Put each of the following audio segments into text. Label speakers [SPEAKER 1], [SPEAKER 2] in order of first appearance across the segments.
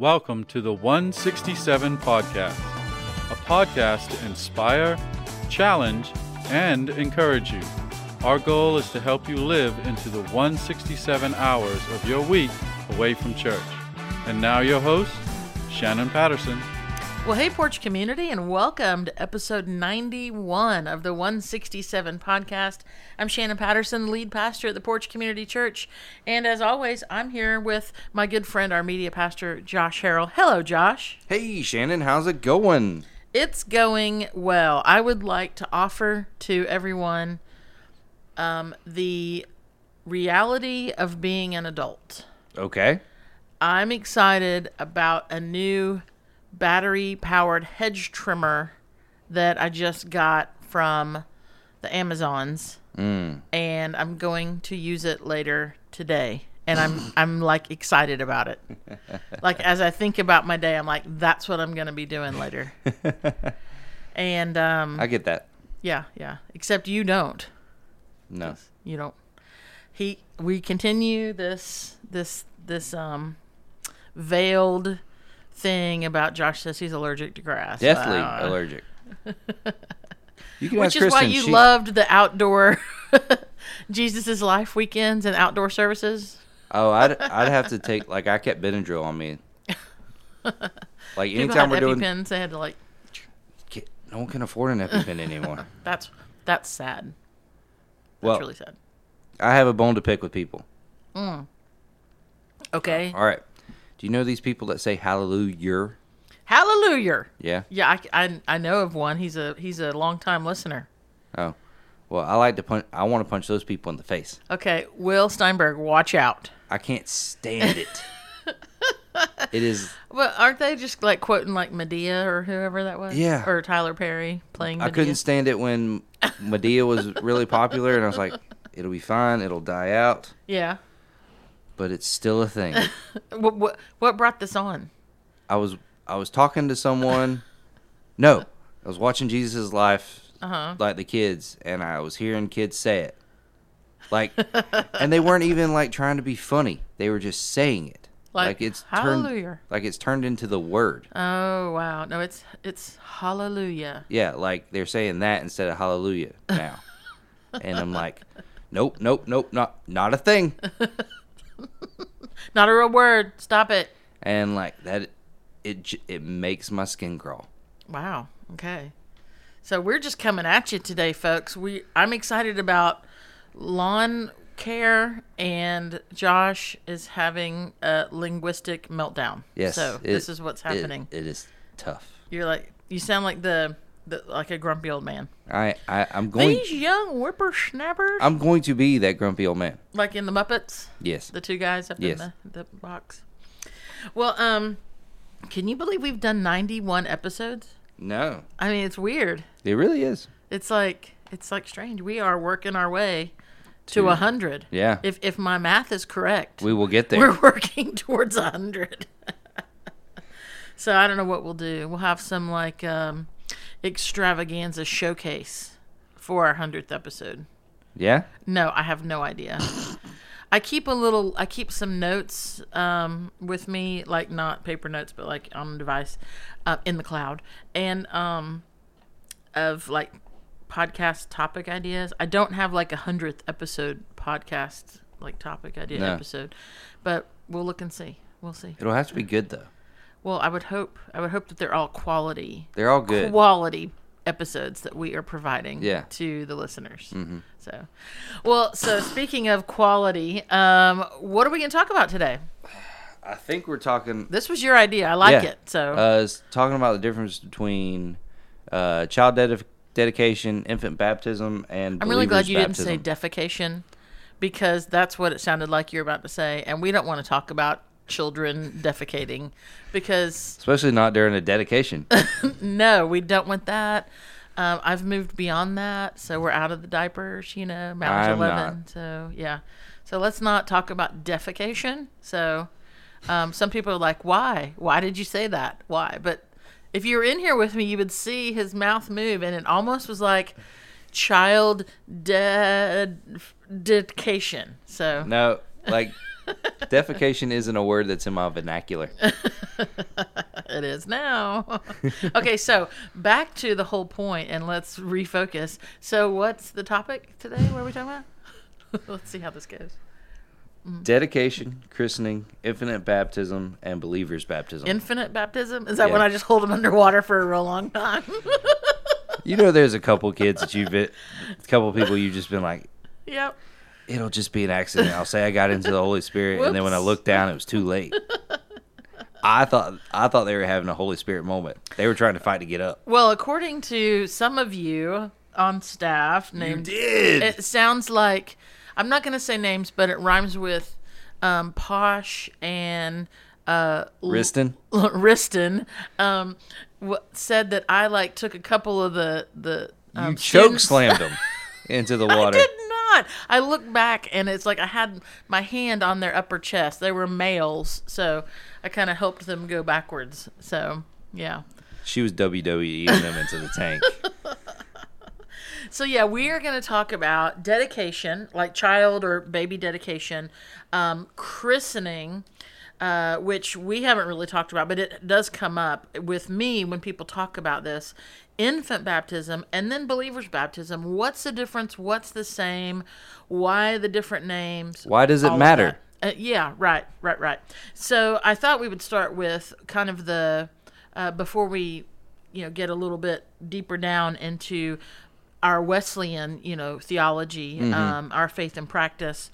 [SPEAKER 1] Welcome to the 167 Podcast, a podcast to inspire, challenge, and encourage you. Our goal is to help you live into the 167 hours of your week away from church. And now, your host, Shannon Patterson.
[SPEAKER 2] Well, hey, Porch community, and welcome to episode 91 of the 167 podcast. I'm Shannon Patterson, lead pastor at the Porch Community Church. And as always, I'm here with my good friend, our media pastor, Josh Harrell. Hello, Josh.
[SPEAKER 3] Hey, Shannon, how's it going?
[SPEAKER 2] It's going well. I would like to offer to everyone um, the reality of being an adult.
[SPEAKER 3] Okay.
[SPEAKER 2] I'm excited about a new battery powered hedge trimmer that I just got from the Amazons. And I'm going to use it later today. And I'm I'm like excited about it. Like as I think about my day, I'm like, that's what I'm gonna be doing later. and um
[SPEAKER 3] I get that.
[SPEAKER 2] yeah, yeah. Except you don't.
[SPEAKER 3] No.
[SPEAKER 2] You don't. He we continue this this this um veiled thing about Josh says he's allergic to grass.
[SPEAKER 3] Deathly
[SPEAKER 2] Uh,
[SPEAKER 3] allergic. You can
[SPEAKER 2] Which is why you
[SPEAKER 3] she-
[SPEAKER 2] loved the outdoor Jesus' life weekends and outdoor services.
[SPEAKER 3] Oh, I'd I'd have to take like I kept Benadryl on me. Like anytime we're doing,
[SPEAKER 2] EpiPens, they had to like.
[SPEAKER 3] No one can afford an EpiPen anymore.
[SPEAKER 2] That's that's sad. That's
[SPEAKER 3] Well,
[SPEAKER 2] really sad.
[SPEAKER 3] I have a bone to pick with people.
[SPEAKER 2] Okay.
[SPEAKER 3] All right. Do you know these people that say hallelujah?
[SPEAKER 2] Hallelujah.
[SPEAKER 3] Yeah.
[SPEAKER 2] Yeah, I, I, I know of one. He's a he's a long time listener.
[SPEAKER 3] Oh. Well, I like to punch. I want to punch those people in the face.
[SPEAKER 2] Okay, Will Steinberg, watch out.
[SPEAKER 3] I can't stand it. it is.
[SPEAKER 2] Well, aren't they just like quoting like Madea or whoever that was?
[SPEAKER 3] Yeah.
[SPEAKER 2] Or Tyler Perry playing Madea?
[SPEAKER 3] I couldn't stand it when Madea was really popular, and I was like, "It'll be fine. It'll die out."
[SPEAKER 2] Yeah.
[SPEAKER 3] But it's still a thing.
[SPEAKER 2] What, what what brought this on?
[SPEAKER 3] I was I was talking to someone. No, I was watching Jesus' life,
[SPEAKER 2] Uh-huh.
[SPEAKER 3] like the kids, and I was hearing kids say it, like, and they weren't even like trying to be funny. They were just saying it,
[SPEAKER 2] Like,
[SPEAKER 3] it's
[SPEAKER 2] hallelujah.
[SPEAKER 3] turned, like it's turned into the word.
[SPEAKER 2] Oh wow. No, it's it's hallelujah.
[SPEAKER 3] Yeah, like they're saying that instead of hallelujah now, and I'm like, nope, nope, nope, not not a thing.
[SPEAKER 2] Not a real word. Stop it.
[SPEAKER 3] And like that, it it makes my skin crawl.
[SPEAKER 2] Wow. Okay. So we're just coming at you today, folks. We I'm excited about lawn care and Josh is having a linguistic meltdown.
[SPEAKER 3] Yes.
[SPEAKER 2] So
[SPEAKER 3] it-
[SPEAKER 2] this is what's
[SPEAKER 3] it-
[SPEAKER 2] happening.
[SPEAKER 3] it is tough.
[SPEAKER 2] You're like you sound like the, the like a grumpy old man.
[SPEAKER 3] I, I I'm going
[SPEAKER 2] These young whippersnappers,
[SPEAKER 3] I'm going to be that grumpy old man.
[SPEAKER 2] like in the Muppets,
[SPEAKER 3] Yes.
[SPEAKER 2] the two guys up
[SPEAKER 3] Yes.
[SPEAKER 2] in the, the box. Well, um, can you believe we've done 91 episodes?
[SPEAKER 3] No.
[SPEAKER 2] I mean, it's weird.
[SPEAKER 3] It really is.
[SPEAKER 2] It's like it's like strange. We are working our way to a hundred.
[SPEAKER 3] Yeah.
[SPEAKER 2] If if my math is correct,
[SPEAKER 3] We will get there.
[SPEAKER 2] we're working towards a hundred. so I don't know what we'll do. We'll have some like um, extravaganza showcase for our hundredth episode.
[SPEAKER 3] yeah?
[SPEAKER 2] No, I have no idea. I keep a little. I keep some notes um, with me, like not paper notes, but like on a device uh, in the cloud, and um, of like podcast topic ideas. I don't have like a hundredth episode podcast like topic idea
[SPEAKER 3] No.
[SPEAKER 2] episode, but we'll look and see. We'll see.
[SPEAKER 3] It'll have to be good though.
[SPEAKER 2] Well, I would hope. I would hope that they're all quality
[SPEAKER 3] They're all good.
[SPEAKER 2] quality episodes that we are providing
[SPEAKER 3] Yeah.
[SPEAKER 2] to the listeners. So, well, so speaking of quality, um, what are we going to talk about today?
[SPEAKER 3] I think we're talking
[SPEAKER 2] This was your idea. I like
[SPEAKER 3] yeah,
[SPEAKER 2] it. So,
[SPEAKER 3] uh talking about the difference between uh child dedi- dedication, infant baptism and
[SPEAKER 2] I'm really glad you didn't say defecation because that's what it sounded like you're about to say, and we don't want to talk about children defecating because
[SPEAKER 3] Especially not during a dedication.
[SPEAKER 2] no, we don't want that. Um, I've moved beyond that, so we're out of the diapers. You know, Mountains Eleven.
[SPEAKER 3] not.
[SPEAKER 2] So yeah, so let's not talk about defecation. So um, some people are like, "Why? Why did you say that? Why?" But if you were in here with me, you would see his mouth move, and it almost was like child dedication. So
[SPEAKER 3] no, like Defecation isn't a word that's in my vernacular.
[SPEAKER 2] It is now. okay, so back to the whole point and let's refocus. So, what's the topic today? What are we talking about? let's see how this goes. Mm.
[SPEAKER 3] Dedication, christening, infinite baptism, and believer's baptism.
[SPEAKER 2] Infinite baptism? Is that when I just hold them underwater for a real long time?
[SPEAKER 3] you know, there's a couple kids that you've, been, a couple people you've just been like,
[SPEAKER 2] yep.
[SPEAKER 3] It'll just be an accident. I'll say I got into the Holy Spirit, and then when I looked down, it was too late. I thought I thought they were having a Holy Spirit moment. They were trying to fight to get up.
[SPEAKER 2] Well, according to some of you on staff named
[SPEAKER 3] did.
[SPEAKER 2] it sounds like I'm not going to say names, but it rhymes with um, Posh and uh, L-
[SPEAKER 3] Riston,
[SPEAKER 2] Riston um, w- said that I like took a couple of the the um,
[SPEAKER 3] you choke slammed them into the
[SPEAKER 2] I
[SPEAKER 3] water.
[SPEAKER 2] did I look back and it's like I had my hand on their upper chest. They were males, so I kind of helped them go backwards. So yeah.
[SPEAKER 3] She was WWEing them into the tank.
[SPEAKER 2] So yeah, we are going to talk about dedication, like child or baby dedication, um, christening, uh, which we haven't really talked about, but it does come up with me when people talk about this. Infant baptism and then believer's baptism. What's the difference? What's the same? Why the different names?
[SPEAKER 3] Why does it
[SPEAKER 2] All
[SPEAKER 3] matter?
[SPEAKER 2] Uh, yeah, right, right, right. So I thought we would start with kind of the uh, before we, you know, get a little bit deeper down into our Wesleyan, you know, theology, um, our faith and practice.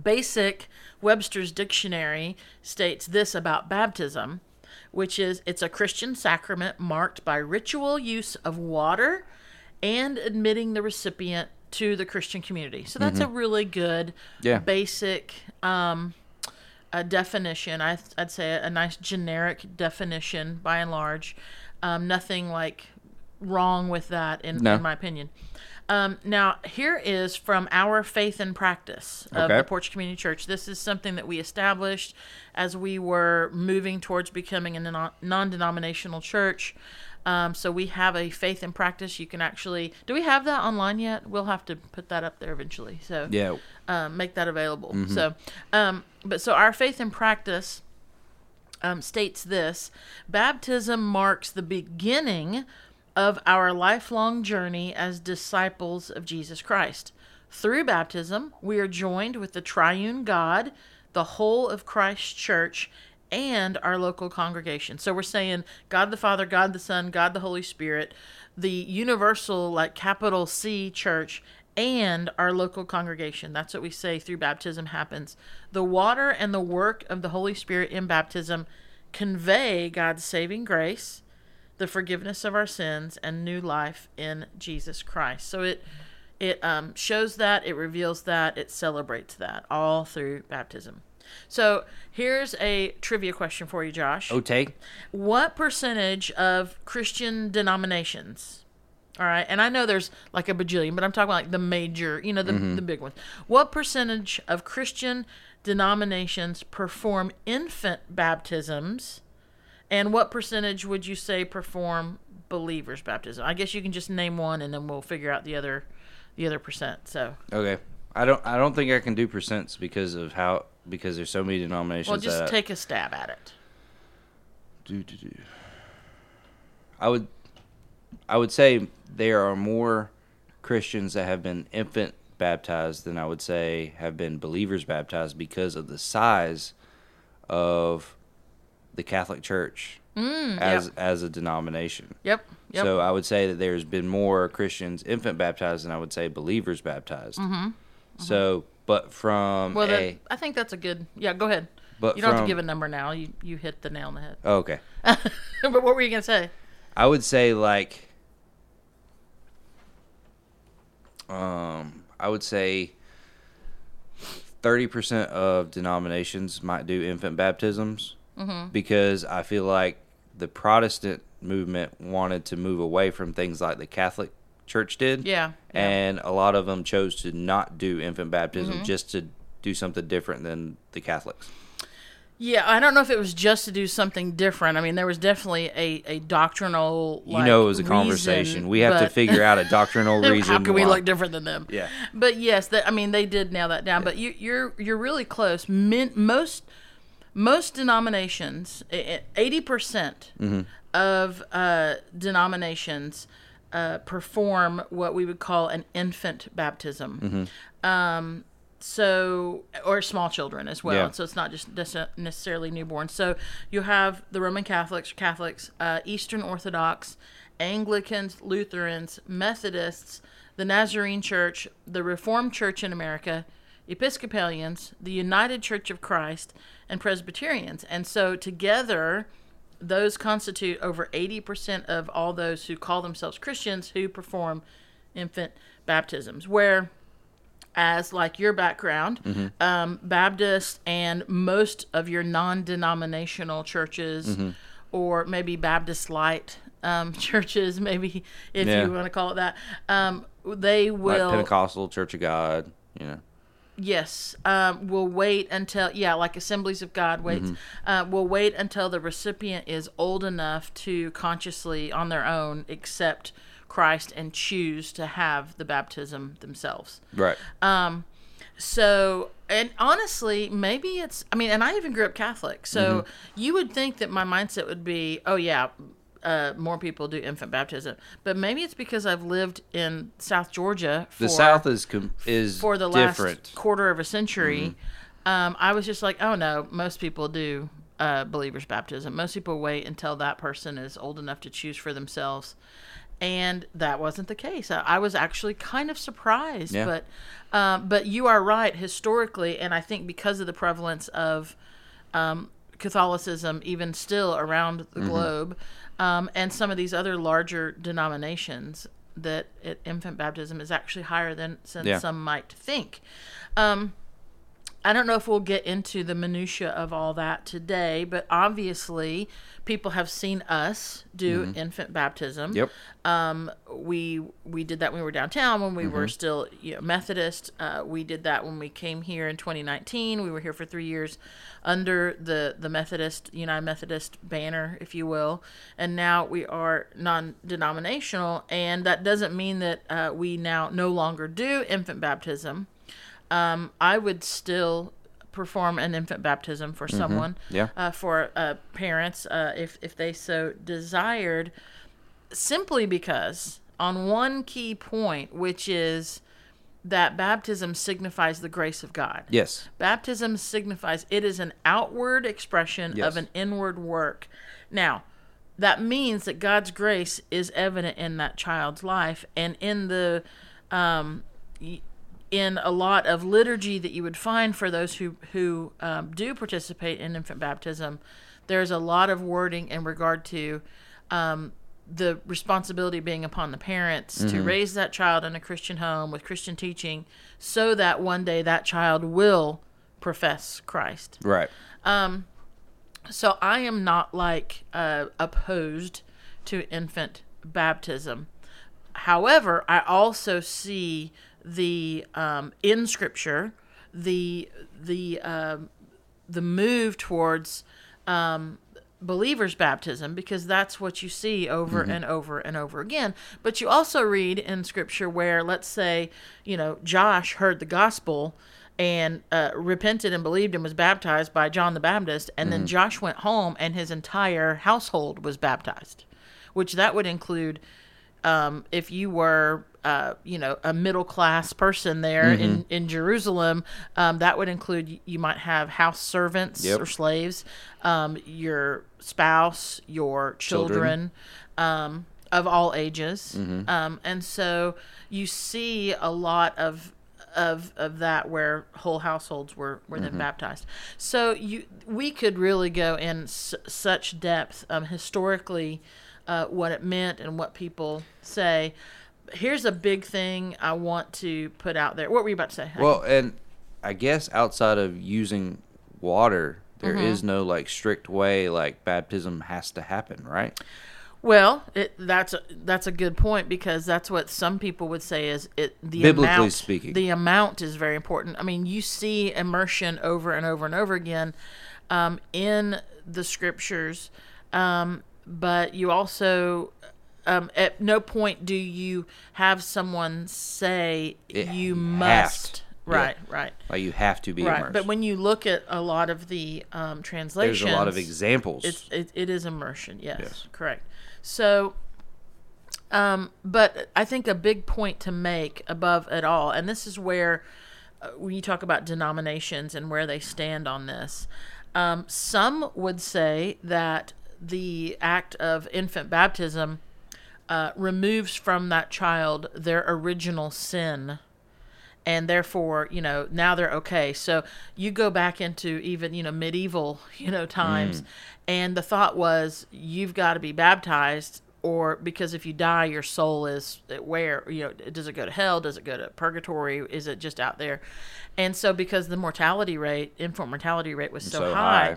[SPEAKER 2] Basic Webster's dictionary states this about baptism, which is it's a Christian sacrament marked by ritual use of water and admitting the recipient to the Christian community. So that's a really good
[SPEAKER 3] Yeah.
[SPEAKER 2] basic um, a definition. I, I'd say a nice generic definition by and large. Um, nothing like wrong with that, in,
[SPEAKER 3] No.
[SPEAKER 2] in my opinion. Um, now, here is from our faith and practice of
[SPEAKER 3] Okay.
[SPEAKER 2] the Porch Community Church. This is something that we established as we were moving towards becoming a non denominational church. Um, so we have a faith and practice. You can actually, do we have that online yet? We'll have to put that up there eventually. So
[SPEAKER 3] Yeah.
[SPEAKER 2] um, make that available. So, um, but so our faith and practice um, states this: baptism marks the beginning of our lifelong journey as disciples of Jesus Christ. Through baptism, we are joined with the triune God, the whole of Christ's church, and our local congregation. So we're saying God the Father, God the Son, God the Holy Spirit, the universal, like capital C church, and our local congregation. That's what we say through baptism happens. The water and the work of the Holy Spirit in baptism convey God's saving grace, the forgiveness of our sins, and new life in Jesus Christ. So it it um, shows that, it reveals that, it celebrates that all through baptism. So here's a trivia question for you, Josh.
[SPEAKER 3] Oh, take.
[SPEAKER 2] What percentage of Christian denominations? All right, and I know there's like a bajillion, but I'm talking like the major, you know, the the big ones. What percentage of Christian denominations perform infant baptisms, and what percentage would you say perform believers baptism? I guess you can just name one, and then we'll figure out the other, the other percent. So,
[SPEAKER 3] Okay. I don't. I don't think I can do percents because of how because there's so many denominations.
[SPEAKER 2] well, just
[SPEAKER 3] that
[SPEAKER 2] take a stab at it.
[SPEAKER 3] do, do, do. I would. I would say there are more Christians that have been infant baptized than I would say have been believers baptized because of the size of the Catholic Church as as a denomination.
[SPEAKER 2] Yep. Yep.
[SPEAKER 3] So I would say that there's been more Christians infant baptized than I would say believers baptized. Mm-hmm. So, but from
[SPEAKER 2] well,
[SPEAKER 3] a
[SPEAKER 2] that, I think that's a good. Yeah, go ahead.
[SPEAKER 3] But
[SPEAKER 2] you don't have to give a number now. You you hit the nail on the head.
[SPEAKER 3] oh, okay,
[SPEAKER 2] but what were you gonna say?
[SPEAKER 3] I would say like, um, I would say thirty percent of denominations might do infant baptisms
[SPEAKER 2] Mm-hmm.
[SPEAKER 3] because I feel like the Protestant movement wanted to move away from things like the Catholic Church did.
[SPEAKER 2] Yeah. yeah.
[SPEAKER 3] and a lot of them chose to not do infant baptism
[SPEAKER 2] Mm-hmm.
[SPEAKER 3] just to do something different than the Catholics.
[SPEAKER 2] Yeah, I don't know if it was just to do something different. I mean, there was definitely a, a doctrinal.
[SPEAKER 3] You know, it was a
[SPEAKER 2] reason,
[SPEAKER 3] conversation. we have to figure out a doctrinal reason.
[SPEAKER 2] How can we look different than them?
[SPEAKER 3] Yeah.
[SPEAKER 2] But yes, that, I mean they did nail that down. But you, you're you're really close. Min, most most denominations, eighty percent
[SPEAKER 3] Mm-hmm.
[SPEAKER 2] of uh, denominations uh, perform what we would call an infant baptism.
[SPEAKER 3] Mm-hmm.
[SPEAKER 2] Um, so or small children as well.
[SPEAKER 3] Yeah.
[SPEAKER 2] So it's not just necessarily newborn. So you have the Roman Catholics, Catholics, uh, Eastern Orthodox, Anglicans, Lutherans, Methodists, the Nazarene Church, the Reformed Church in America, Episcopalians, the United Church of Christ, and Presbyterians. And so together, those constitute over 80% of all those who call themselves Christians who perform infant baptisms. Where as like your background, um, Baptist and most of your non-denominational churches, or maybe Baptist light um, churches, maybe if
[SPEAKER 3] Yeah.
[SPEAKER 2] you want to call it that, um, they
[SPEAKER 3] like
[SPEAKER 2] will.
[SPEAKER 3] Pentecostal Church of God? You know.
[SPEAKER 2] Yes, um, we'll wait until yeah, like Assemblies of God waits. Uh, we'll wait until the recipient is old enough to consciously, on their own, accept Christ and choose to have the baptism themselves.
[SPEAKER 3] Right.
[SPEAKER 2] Um, so, and honestly, maybe it's, I mean, and I even grew up Catholic. So you would think that my mindset would be, oh, yeah, uh, more people do infant baptism. But maybe it's because I've lived in South Georgia for,
[SPEAKER 3] the South is com- is
[SPEAKER 2] for the
[SPEAKER 3] different.
[SPEAKER 2] last quarter of a century. Um, I was just like, oh, no, most people do. Uh, believers baptism. Most people wait until that person is old enough to choose for themselves, and that wasn't the case. I, I was actually kind of surprised,
[SPEAKER 3] Yeah.
[SPEAKER 2] but um, but you are right historically, and I think because of the prevalence of um, Catholicism, even still around the globe, um, and some of these other larger denominations, that it, infant baptism is actually higher than, than
[SPEAKER 3] Yeah.
[SPEAKER 2] some might think. Um, I don't know if we'll get into the minutia of all that today, but obviously people have seen us do infant baptism.
[SPEAKER 3] Yep.
[SPEAKER 2] Um, we we did that when we were downtown when we were still you know, Methodist. Uh, we did that when we came here in 2019. We were here for three years under the the Methodist United Methodist banner, if you will, and now we are non-denominational. And that doesn't mean that uh, we now no longer do infant baptism. Um, I would still perform an infant baptism for someone,
[SPEAKER 3] Yeah.
[SPEAKER 2] uh, for uh, parents, uh, if if they so desired, simply because on one key point, which is that baptism signifies the grace of God.
[SPEAKER 3] Yes.
[SPEAKER 2] Baptism signifies it is an outward expression
[SPEAKER 3] Yes.
[SPEAKER 2] of an inward work. Now, that means that God's grace is evident in that child's life and in the um, in a lot of liturgy that you would find for those who who um, do participate in infant baptism. There's a lot of wording in regard to um, the responsibility being upon the parents to raise that child in a Christian home with Christian teaching, so that one day that child will profess Christ.
[SPEAKER 3] Right.
[SPEAKER 2] Um, So I am not like uh, opposed to infant baptism. However, I also see the um, in Scripture the the um, the move towards um, believers baptism because that's what you see over and over and over again. But you also read in scripture where let's say you know josh heard the gospel and uh, repented and believed and was baptized by john the baptist and then josh went home and his entire household was baptized which that would include um, if you were, uh, you know, a middle class person there in, in Jerusalem, um, that would include you might have house servants
[SPEAKER 3] Yep.
[SPEAKER 2] or slaves, um, your spouse, your children, Um, of all ages, um, and so you see a lot of. Of, of that where whole households were, were then baptized so you we could really go in s- such depth um, historically uh, what it meant and what people say. Here's a big thing I want to put out there. What were you about to say?
[SPEAKER 3] Well, and I guess outside of using water, there
[SPEAKER 2] Mm-hmm.
[SPEAKER 3] is no like strict way like baptism has to happen, right?
[SPEAKER 2] well, it, that's a, that's a good point because that's what some people would say is it the
[SPEAKER 3] Biblically
[SPEAKER 2] amount,
[SPEAKER 3] speaking.
[SPEAKER 2] the amount is very important. I mean, you see immersion over and over and over again. um, in the scriptures, um, but you also. Um, at no point do you have someone say
[SPEAKER 3] It-
[SPEAKER 2] you must. Right,
[SPEAKER 3] Yeah.
[SPEAKER 2] right,
[SPEAKER 3] Like you have to be
[SPEAKER 2] right.
[SPEAKER 3] immersed.
[SPEAKER 2] But when you look at a lot of the um, translations,
[SPEAKER 3] There's a lot of examples.
[SPEAKER 2] it's it, it is immersion. Yes,
[SPEAKER 3] Yes.
[SPEAKER 2] correct. So, um, but I think a big point to make above it all, and this is where uh, when you talk about denominations and where they stand on this, um, some would say that the act of infant baptism uh, removes from that child their original sin. And therefore you know now they're okay. So you go back into even you know medieval you know times. And the thought was you've got to be baptized or because if you die your soul is where you know does it go to hell? Does it go to purgatory? Is it just out there? And so because the mortality rate infant mortality rate was so,
[SPEAKER 3] So
[SPEAKER 2] high,
[SPEAKER 3] high.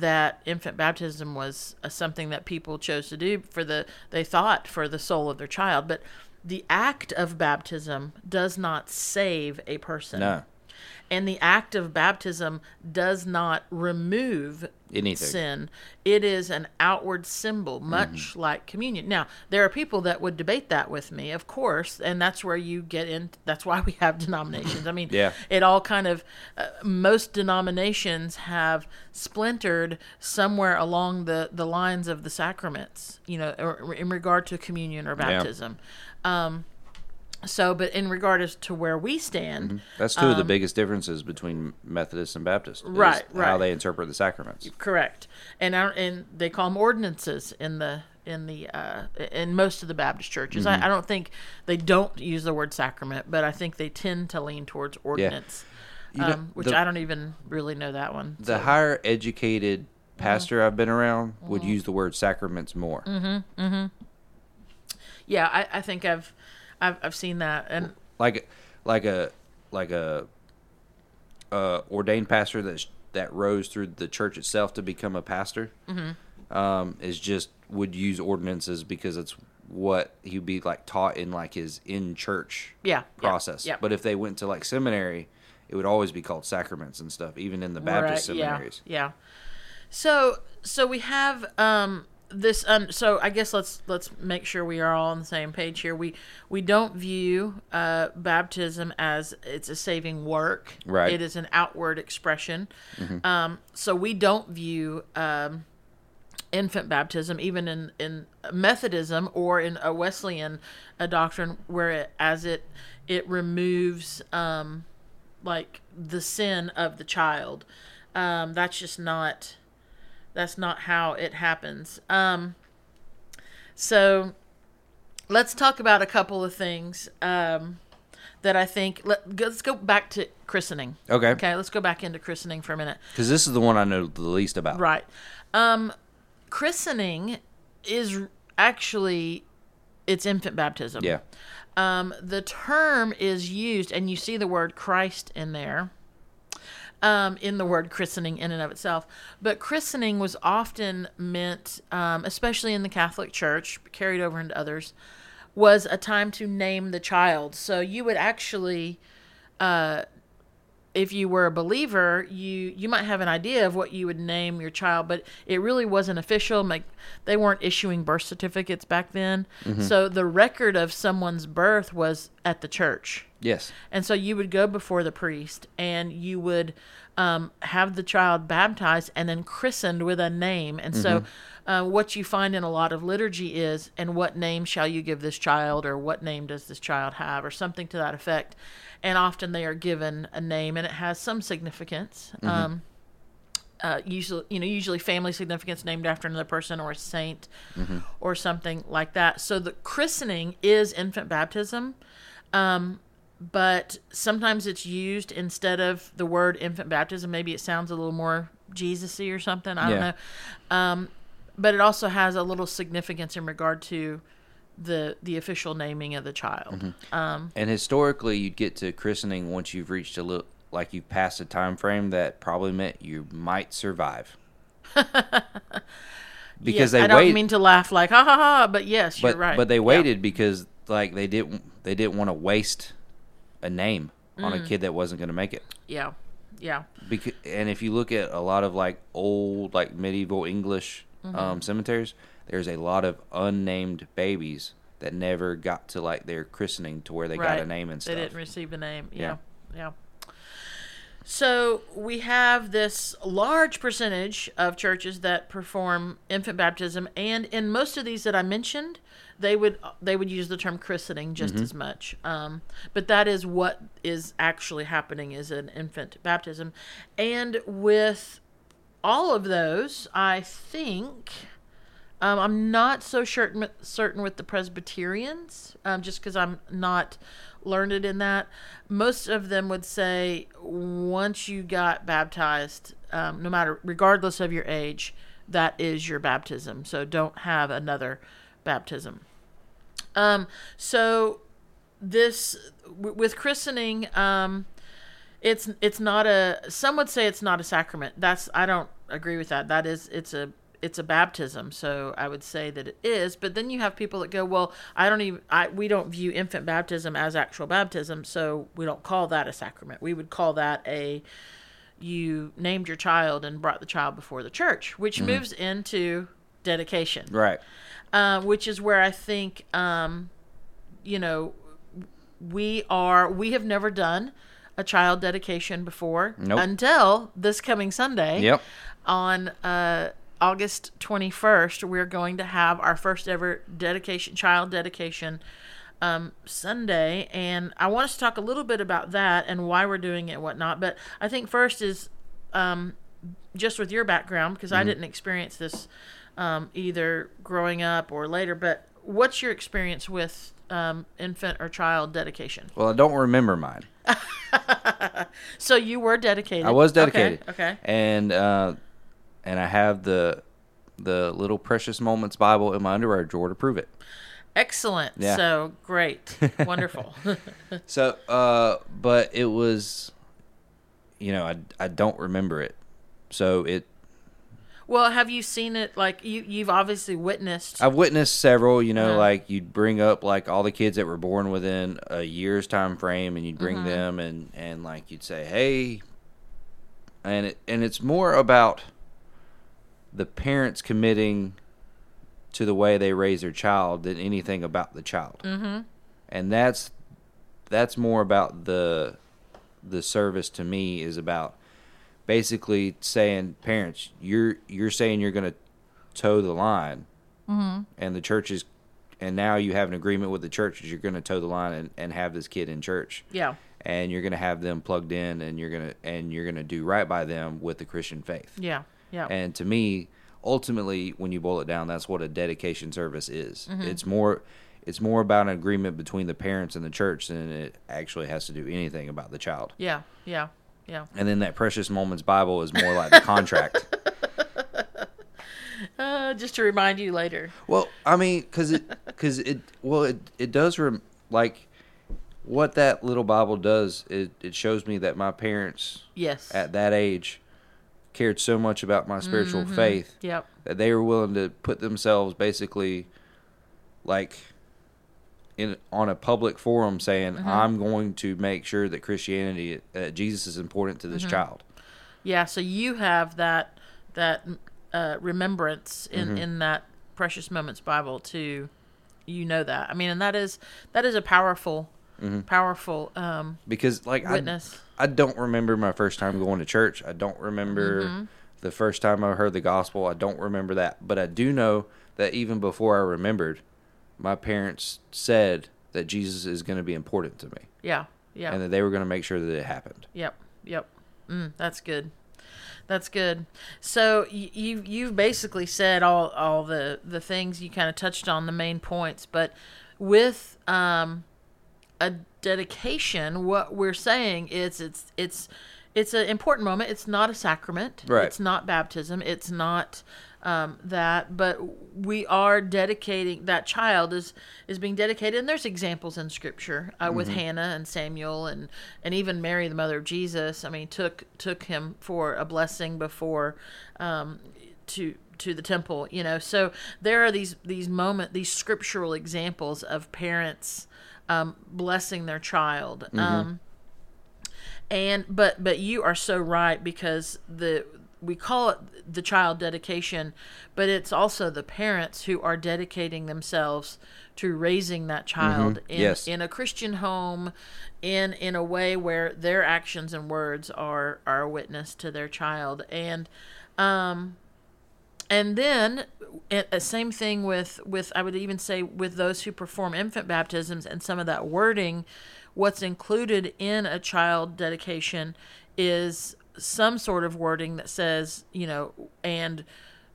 [SPEAKER 2] That infant baptism was uh, something that people chose to do for the they thought for the soul of their child but the act of baptism does not save a person.
[SPEAKER 3] No,
[SPEAKER 2] and the act of baptism does not remove
[SPEAKER 3] anything.
[SPEAKER 2] sin it is an outward symbol much
[SPEAKER 3] Mm-hmm.
[SPEAKER 2] like communion now there are people that would debate that with me of course and that's where you get in that's why we have denominations i mean
[SPEAKER 3] Yeah.
[SPEAKER 2] it all kind of uh, most denominations have splintered somewhere along the the lines of the sacraments you know or in regard to communion or baptism um so but in regard as to where we stand
[SPEAKER 3] That's two of the biggest differences between Methodists and Baptist. is
[SPEAKER 2] Um, Right,
[SPEAKER 3] How they interpret the sacraments.
[SPEAKER 2] Correct, and I, and they call them ordinances in the in the uh, in most of the Baptist churches.
[SPEAKER 3] Mm-hmm.
[SPEAKER 2] I, I don't think they don't use the word sacrament, but I think they tend to lean towards ordinance,
[SPEAKER 3] know,
[SPEAKER 2] um, which
[SPEAKER 3] the-
[SPEAKER 2] I don't even really know that one.
[SPEAKER 3] The
[SPEAKER 2] so.
[SPEAKER 3] higher educated pastor I've been around would
[SPEAKER 2] Mm-hmm.
[SPEAKER 3] use the word sacraments more. Mhm. Mhm.
[SPEAKER 2] Yeah, I, I think I've, I've I've seen that, and
[SPEAKER 3] Like like a like a uh, ordained pastor that that rose through the church itself to become a pastor
[SPEAKER 2] Mm-hmm.
[SPEAKER 3] um, is just would use ordinances because it's what he'd be like taught in like his in church
[SPEAKER 2] yeah, yeah,
[SPEAKER 3] process.
[SPEAKER 2] Yeah,
[SPEAKER 3] But if they went to like seminary, it would always be called sacraments and stuff, even in the Baptist
[SPEAKER 2] Right,
[SPEAKER 3] seminaries.
[SPEAKER 2] Yeah, yeah. So so we have um this um so I guess let's let's make sure we are all on the same page here. We we don't view uh baptism as it's a saving work.
[SPEAKER 3] Right.
[SPEAKER 2] It is an outward expression. Um so we don't view um infant baptism even in in methodism or in a wesleyan a doctrine where it as it it removes um like the sin of the child um that's just not that's not how it happens um so let's talk about a couple of things um that i think let, let's go back to christening
[SPEAKER 3] Okay.
[SPEAKER 2] okay let's go back into christening for a minute
[SPEAKER 3] Because this is the one I know the least about.
[SPEAKER 2] Right. Um, christening is actually it's infant baptism.
[SPEAKER 3] Yeah.
[SPEAKER 2] Um, the term is used, and you see the word Christ in there. Um, in the word christening in and of itself, but christening was often meant, um, especially in the Catholic Church, carried over into others, was a time to name the child. So you would actually if you were a believer, you you might have an idea of what you would name your child, but it really wasn't official. Like they weren't issuing birth certificates back then, so the record of someone's birth was at the church,
[SPEAKER 3] Yes.
[SPEAKER 2] and so you would go before the priest and you would um, have the child baptized and then christened with a name. And so, uh, what you find in a lot of liturgy is, and what name shall you give this child, or what name does this child have, or something to that effect. And often they are given a name, and it has some significance. Um, uh, usually, you know, usually family significance named after another person or a saint or something like that. So the christening is infant baptism, um, but sometimes it's used instead of the word infant baptism. Maybe it sounds a little more Jesus-y or something. I don't know. Um, but it also has a little significance in regard to the the official naming of the child. Um,
[SPEAKER 3] And historically, you'd get to christening once you've reached a little, like you've passed a time frame that probably meant you might survive. because
[SPEAKER 2] yeah,
[SPEAKER 3] they
[SPEAKER 2] I don't
[SPEAKER 3] wait,
[SPEAKER 2] mean to laugh like ha ha ha, but yes,
[SPEAKER 3] but
[SPEAKER 2] you're right.
[SPEAKER 3] but they
[SPEAKER 2] Yeah.
[SPEAKER 3] waited because like they didn't they didn't want to waste a name on
[SPEAKER 2] Mm.
[SPEAKER 3] a kid that wasn't going to make it.
[SPEAKER 2] Yeah, Yeah.
[SPEAKER 3] Because, and if you look at a lot of like old like medieval English
[SPEAKER 2] Mm-hmm.
[SPEAKER 3] um, cemeteries, there's a lot of unnamed babies that never got to like their christening to where they got a name and stuff.
[SPEAKER 2] They didn't receive a name.
[SPEAKER 3] Yeah.
[SPEAKER 2] Yeah. Yeah. So we have this large percentage of churches that perform infant baptism, and in most of these that I mentioned, they would they would use the term christening just as much. Um, but that is what is actually happening is an infant baptism, and with all of those, I think um, I'm not so certain certain with the Presbyterians, um, just because I'm not learned in that. Most of them would say once you got baptized, um, no matter regardless of your age, that is your baptism. So don't have another baptism. Um, so this w- with christening, um, it's it's not a. Some would say it's not a sacrament. That's I don't agree with that. That is it's a it's a baptism. So I would say that it is. But then you have people that go, well, I don't even I we don't view infant baptism as actual baptism, so we don't call that a sacrament. We would call that a you named your child and brought the child before the church, which moves into dedication
[SPEAKER 3] Right.
[SPEAKER 2] uh, which is where I think, um, you know, we are. We have never done a child dedication before
[SPEAKER 3] Nope.
[SPEAKER 2] until this coming Sunday.
[SPEAKER 3] Yep.
[SPEAKER 2] On uh, August twenty first, we're going to have our first ever dedication, child dedication. Um, Sunday, and I want us to talk a little bit about that and why we're doing it and whatnot. But I think first is um, just with your background because I didn't experience this um, either growing up or later. But what's your experience with um, infant or child dedication?
[SPEAKER 3] Well, I don't remember mine.
[SPEAKER 2] So you were dedicated.
[SPEAKER 3] I was
[SPEAKER 2] Okay,
[SPEAKER 3] dedicated.
[SPEAKER 2] Okay.
[SPEAKER 3] And uh, and I have the the little precious moments Bible in my underwear drawer to prove it.
[SPEAKER 2] Excellent.
[SPEAKER 3] Yeah.
[SPEAKER 2] So great. Wonderful.
[SPEAKER 3] So, uh, but it was, you know, I I don't remember it. So it
[SPEAKER 2] well, have you seen it? Like you, you've obviously witnessed.
[SPEAKER 3] I've witnessed several, you know, like you'd bring up like all the kids that were born within a year's time frame and you'd bring
[SPEAKER 2] Mm-hmm.
[SPEAKER 3] them and and like you'd say, "Hey," and it and it's more about the parents committing to the way they raise their child than anything about the child. Mm-hmm. And that's that's more about the the service to me is about basically saying parents you're you're saying you're going to toe the line mm-hmm. and the church is and now you have an agreement with the church that you're going to toe the line and, and have this kid in church
[SPEAKER 2] yeah.
[SPEAKER 3] and you're going to have them plugged in and you're going to and you're going to do right by them with the christian faith
[SPEAKER 2] Yeah. Yeah.
[SPEAKER 3] and to me ultimately when you boil it down that's what a dedication service is
[SPEAKER 2] Mm-hmm.
[SPEAKER 3] it's more it's more about an agreement between the parents and the church than it actually has to do anything about the child
[SPEAKER 2] yeah. Yeah. Yeah.
[SPEAKER 3] and then that precious moments bible is more like the contract
[SPEAKER 2] Uh, just to remind you later.
[SPEAKER 3] well i mean because it because it well it, it does rem- like what that little bible does it, it shows me that my parents
[SPEAKER 2] Yes.
[SPEAKER 3] at that age cared so much about my spiritual
[SPEAKER 2] Mm-hmm.
[SPEAKER 3] faith
[SPEAKER 2] Yep.
[SPEAKER 3] that they were willing to put themselves basically like in on a public forum saying
[SPEAKER 2] Mm-hmm.
[SPEAKER 3] I'm going to make sure that Christianity uh, Jesus is important to this
[SPEAKER 2] Mm-hmm.
[SPEAKER 3] child.
[SPEAKER 2] Yeah, so you have that that uh, remembrance in
[SPEAKER 3] Mm-hmm.
[SPEAKER 2] in that precious moments Bible to you know that. I mean, and that is that is a powerful
[SPEAKER 3] Mm-hmm.
[SPEAKER 2] powerful um,
[SPEAKER 3] Because like
[SPEAKER 2] witness.
[SPEAKER 3] I I don't remember my first time going to church. I don't remember
[SPEAKER 2] Mm-hmm.
[SPEAKER 3] the first time I heard the gospel. I don't remember that. But I do know that even before I remembered, my parents said that Jesus is going to be important to me
[SPEAKER 2] yeah, yeah,
[SPEAKER 3] and that they were going to make sure that it happened.
[SPEAKER 2] yep, yep. Mm, that's good. That's good. So you you've basically said all all the the things you kind of touched on the main points, but with um a dedication, what we're saying is it's it's it's an important moment. It's not a sacrament.
[SPEAKER 3] Right.
[SPEAKER 2] It's not baptism. It's not um, that, but we are dedicating that child is is being dedicated. And there's examples in Scripture uh, with Hannah and Samuel and and even Mary, the mother of Jesus. I mean, took took him for a blessing before um, to to the temple. You know, so there are these these moment these scriptural examples of parents um, blessing their child. Um, and but but you are so right because the we call it the child dedication but it's also the parents who are dedicating themselves to raising that child in,
[SPEAKER 3] Yes.
[SPEAKER 2] in a christian home in in a way where their actions and words are are a witness to their child and um and then it, same thing with with i would even say with those who perform infant baptisms and some of that wording what's included in a child dedication is some sort of wording that says you know and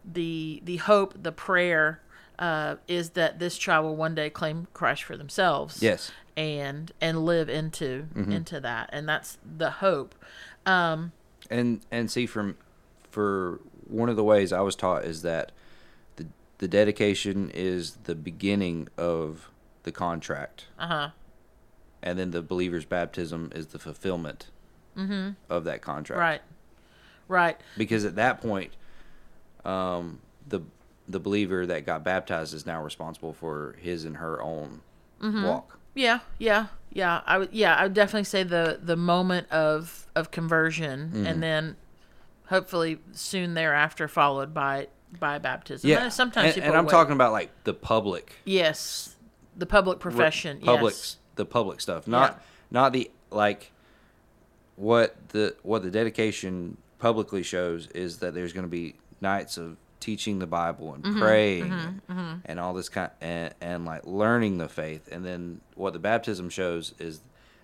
[SPEAKER 2] the the hope the prayer uh, is that this child will one day claim christ for themselves.
[SPEAKER 3] Yes.
[SPEAKER 2] and and live into into that. And that's the hope. Um
[SPEAKER 3] and and see from for one of the ways I was taught is that the the dedication is the beginning of the contract,
[SPEAKER 2] uh-huh
[SPEAKER 3] and then the believer's baptism is the fulfillment of that contract.
[SPEAKER 2] right right
[SPEAKER 3] Because at that point, um, the the believer that got baptized is now responsible for his and her own walk.
[SPEAKER 2] Yeah, yeah, yeah. I would, yeah, I would definitely say the the moment of of conversion,
[SPEAKER 3] Mm-hmm.
[SPEAKER 2] and then hopefully soon thereafter followed by by baptism.
[SPEAKER 3] Yeah.
[SPEAKER 2] And sometimes
[SPEAKER 3] and, and I'm
[SPEAKER 2] wait.
[SPEAKER 3] talking about like the public
[SPEAKER 2] yes, the public profession.
[SPEAKER 3] public
[SPEAKER 2] yes,
[SPEAKER 3] the public stuff not
[SPEAKER 2] Yeah.
[SPEAKER 3] not the like what the what the dedication publicly shows is that there's going to be nights of teaching the bible and
[SPEAKER 2] Mm-hmm,
[SPEAKER 3] praying and, and all this kind and, and like learning the faith and then what the baptism shows is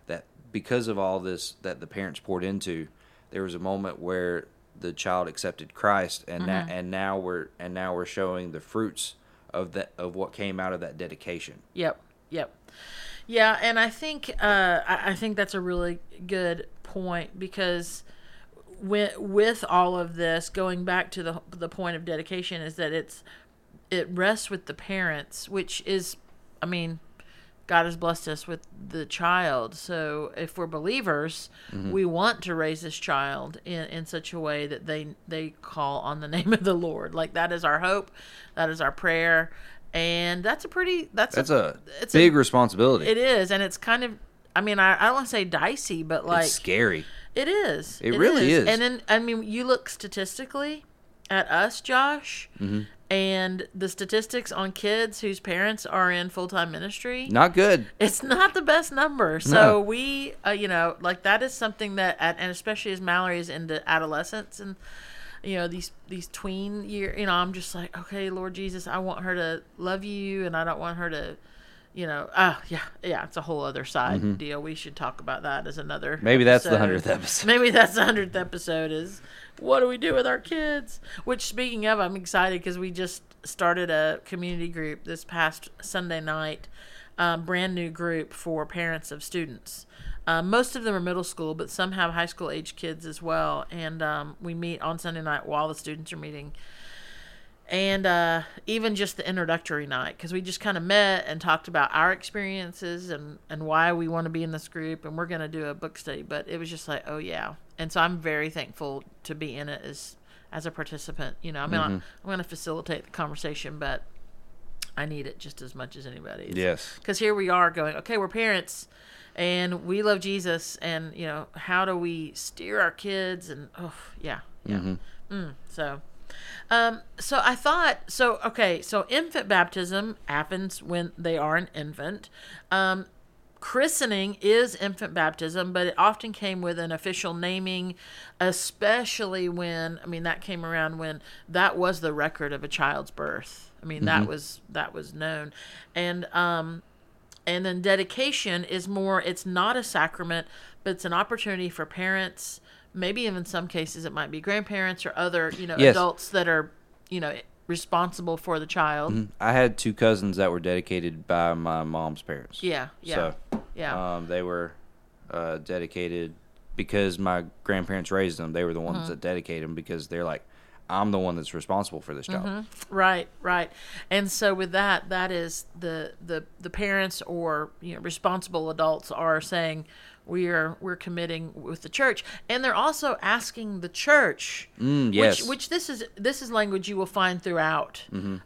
[SPEAKER 3] that because of all this that the parents poured into there was a moment where the child accepted Christ and
[SPEAKER 2] Mm-hmm.
[SPEAKER 3] now and now we're and now we're showing the fruits of that of what came out of that dedication
[SPEAKER 2] Yep, yep. Yeah, and I think uh, I, I think that's a really good point because with with all of this, going back to the the point of dedication, is that it's it rests with the parents, which is, I mean, God has blessed us with the child. So if we're believers, we want to raise this child in, in such a way that they they call on the name of the Lord. Like that is our hope, that is our prayer, and that's a pretty that's
[SPEAKER 3] That's a
[SPEAKER 2] it's a-
[SPEAKER 3] big responsibility.
[SPEAKER 2] it is, and it's kind of. I mean, I, I don't want to say dicey, but like
[SPEAKER 3] it's scary.
[SPEAKER 2] it is.
[SPEAKER 3] It really is.
[SPEAKER 2] And then, I mean, you look statistically at us, Josh,
[SPEAKER 3] Mm-hmm.
[SPEAKER 2] And the statistics on kids whose parents are in full time ministry.
[SPEAKER 3] Not good.
[SPEAKER 2] It's not the best number. So
[SPEAKER 3] No.
[SPEAKER 2] we, uh, you know, like that is something that, at, and especially as Mallory is into adolescence and you know these these tween year, you know, I'm just like, okay, Lord Jesus, I want her to love you, and I don't want her to. You know, ah, yeah, yeah, it's a whole other side deal. We should talk about that as another.
[SPEAKER 3] Mm-hmm. Maybe that's the 100th episode.
[SPEAKER 2] Maybe that's the hundredth episode. Is what do we do with our kids? Which, speaking of, I'm excited because we just started a community group this past Sunday night. Um, brand new group for parents of students. Um, most of them are middle school, but some have high school age kids as well. And um, we meet on Sunday night while the students are meeting and uh, even just the introductory night because we just kind of met and talked about our experiences and, and why we want to be in this group and we're going to do a book study but it was just like oh yeah. And so i'm very thankful to be in it as as a participant you know i mean I'm, I'm going to facilitate the conversation but i need it just as much as anybody
[SPEAKER 3] Yes.
[SPEAKER 2] because here we are going okay we're parents and we love jesus and you know how do we steer our kids and oh yeah yeah. Mm, so um, so I thought, so okay, so infant baptism happens when they are an infant. Um, christening is infant baptism, but it often came with an official naming, especially when I mean that came around when that was the record of a child's birth. I mean that was that was known, and um, and then dedication is more it's not a sacrament but it's an opportunity for parents maybe even in some cases it might be grandparents or other you know
[SPEAKER 3] Yes.
[SPEAKER 2] adults that are you know responsible for the child
[SPEAKER 3] I had two cousins that were dedicated by my mom's parents.
[SPEAKER 2] yeah yeah
[SPEAKER 3] So,
[SPEAKER 2] yeah
[SPEAKER 3] um, they were uh, dedicated because my grandparents raised them. They were the ones
[SPEAKER 2] Mm-hmm.
[SPEAKER 3] that dedicated them because they're like, I'm the one that's responsible for this job.
[SPEAKER 2] Mm-hmm. Right, right. And so with that, that is the the the parents or you know responsible adults are saying we are we're committing with the church, and they're also asking the church.
[SPEAKER 3] Mm, yes.
[SPEAKER 2] Which, which this is this is language you will find throughout.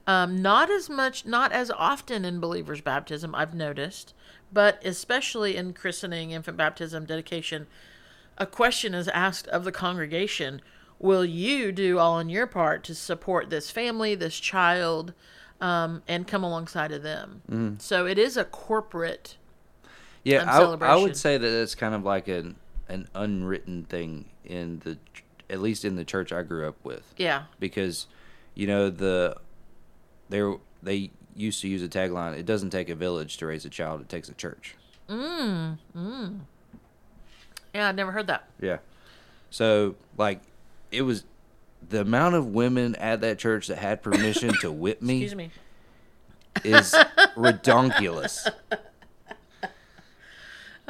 [SPEAKER 2] Um, not as much, not as often in believers' baptism. I've noticed, but especially in christening, infant baptism, dedication. a question is asked of the congregation, will you do all on your part to support this family, this child, um, and come alongside of them?
[SPEAKER 3] Mm-hmm.
[SPEAKER 2] So it is a corporate.
[SPEAKER 3] Yeah,
[SPEAKER 2] um,
[SPEAKER 3] I, I would say that it's kind of like an an unwritten thing in the, at least in the church I grew up with.
[SPEAKER 2] Yeah.
[SPEAKER 3] because you know the they they used to use a tagline it doesn't take a village to raise a child it takes a church Mm. Mm.
[SPEAKER 2] Yeah, I'd never heard that.
[SPEAKER 3] yeah so like it was the amount of women at that church that had permission to whip me,
[SPEAKER 2] Excuse me.
[SPEAKER 3] is redonkulous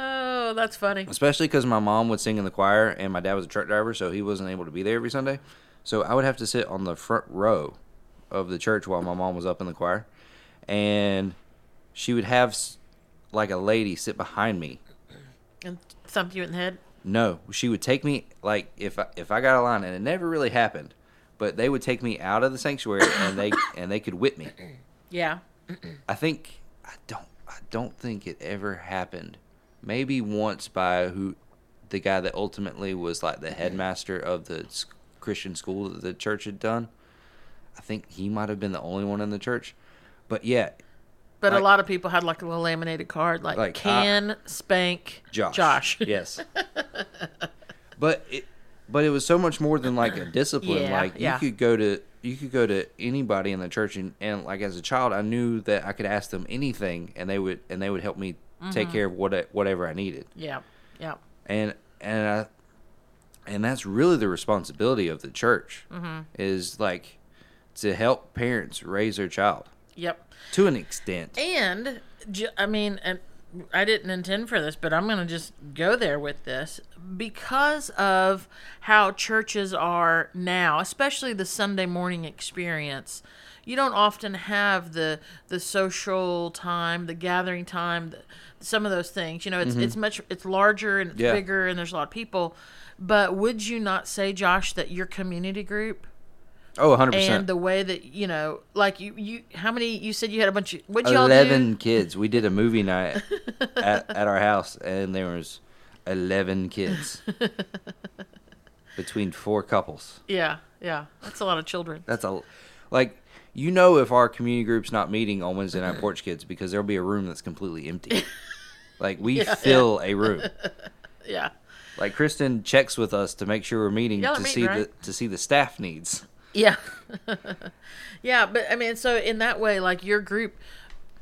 [SPEAKER 2] Oh, that's funny.
[SPEAKER 3] especially because my mom would sing in the choir and my dad was a truck driver so he wasn't able to be there every sunday so i would have to sit on the front row of the church while my mom was up in the choir and she would have like a lady sit behind me
[SPEAKER 2] And thump you in the head.
[SPEAKER 3] No she would take me like if I, if i got a line and it never really happened but they would take me out of the sanctuary and they and they could whip me
[SPEAKER 2] Yeah.
[SPEAKER 3] I think I don't I don't think it ever happened. Maybe once by who the guy that ultimately was like the headmaster of the Christian school that the church had done. I think he might have been the only one in the church. But yeah,
[SPEAKER 2] But
[SPEAKER 3] Like-
[SPEAKER 2] a lot of people had like a little laminated card, like,
[SPEAKER 3] Like,
[SPEAKER 2] can spank
[SPEAKER 3] Josh.
[SPEAKER 2] Josh.
[SPEAKER 3] Yes. but it but it was so much more than like a discipline.
[SPEAKER 2] Yeah,
[SPEAKER 3] like
[SPEAKER 2] yeah.
[SPEAKER 3] you could go to you could go to anybody in the church and, and like as a child I knew that I could ask them anything and they would and they would help me
[SPEAKER 2] Mm-hmm.
[SPEAKER 3] take care of what whatever I needed.
[SPEAKER 2] yeah. Yeah.
[SPEAKER 3] and and I, and that's really the responsibility of the church
[SPEAKER 2] Mm-hmm.
[SPEAKER 3] is like to help parents raise their child
[SPEAKER 2] Yep.
[SPEAKER 3] to an extent.
[SPEAKER 2] And I mean, and I didn't intend for this, but I'm going to just go there with this because of how churches are now, especially the Sunday morning experience. You don't often have the the social time, the gathering time, the, some of those things. You know, it's mm-hmm. it's much it's larger and it's
[SPEAKER 3] Yeah.
[SPEAKER 2] bigger, and there's a lot of people. But would you not say, Josh, that your community group
[SPEAKER 3] Oh, 100
[SPEAKER 2] and
[SPEAKER 3] percent.
[SPEAKER 2] the way that you know, like you, you, how many? You said you had a bunch of. What y'all
[SPEAKER 3] Eleven
[SPEAKER 2] do?
[SPEAKER 3] kids. We did a movie night at, at our house, and there was eleven kids between four couples.
[SPEAKER 2] Yeah, yeah, that's a lot of children.
[SPEAKER 3] That's a like you know if our community group's not meeting on Wednesday night porch kids because there'll be a room that's completely empty. like we
[SPEAKER 2] Yeah,
[SPEAKER 3] fill a room.
[SPEAKER 2] Yeah,
[SPEAKER 3] Like Kristen checks with us to make sure we're meeting
[SPEAKER 2] Y'all
[SPEAKER 3] to
[SPEAKER 2] meeting,
[SPEAKER 3] see the to see the staff needs.
[SPEAKER 2] Yeah, yeah. But I mean, so in that way, like your group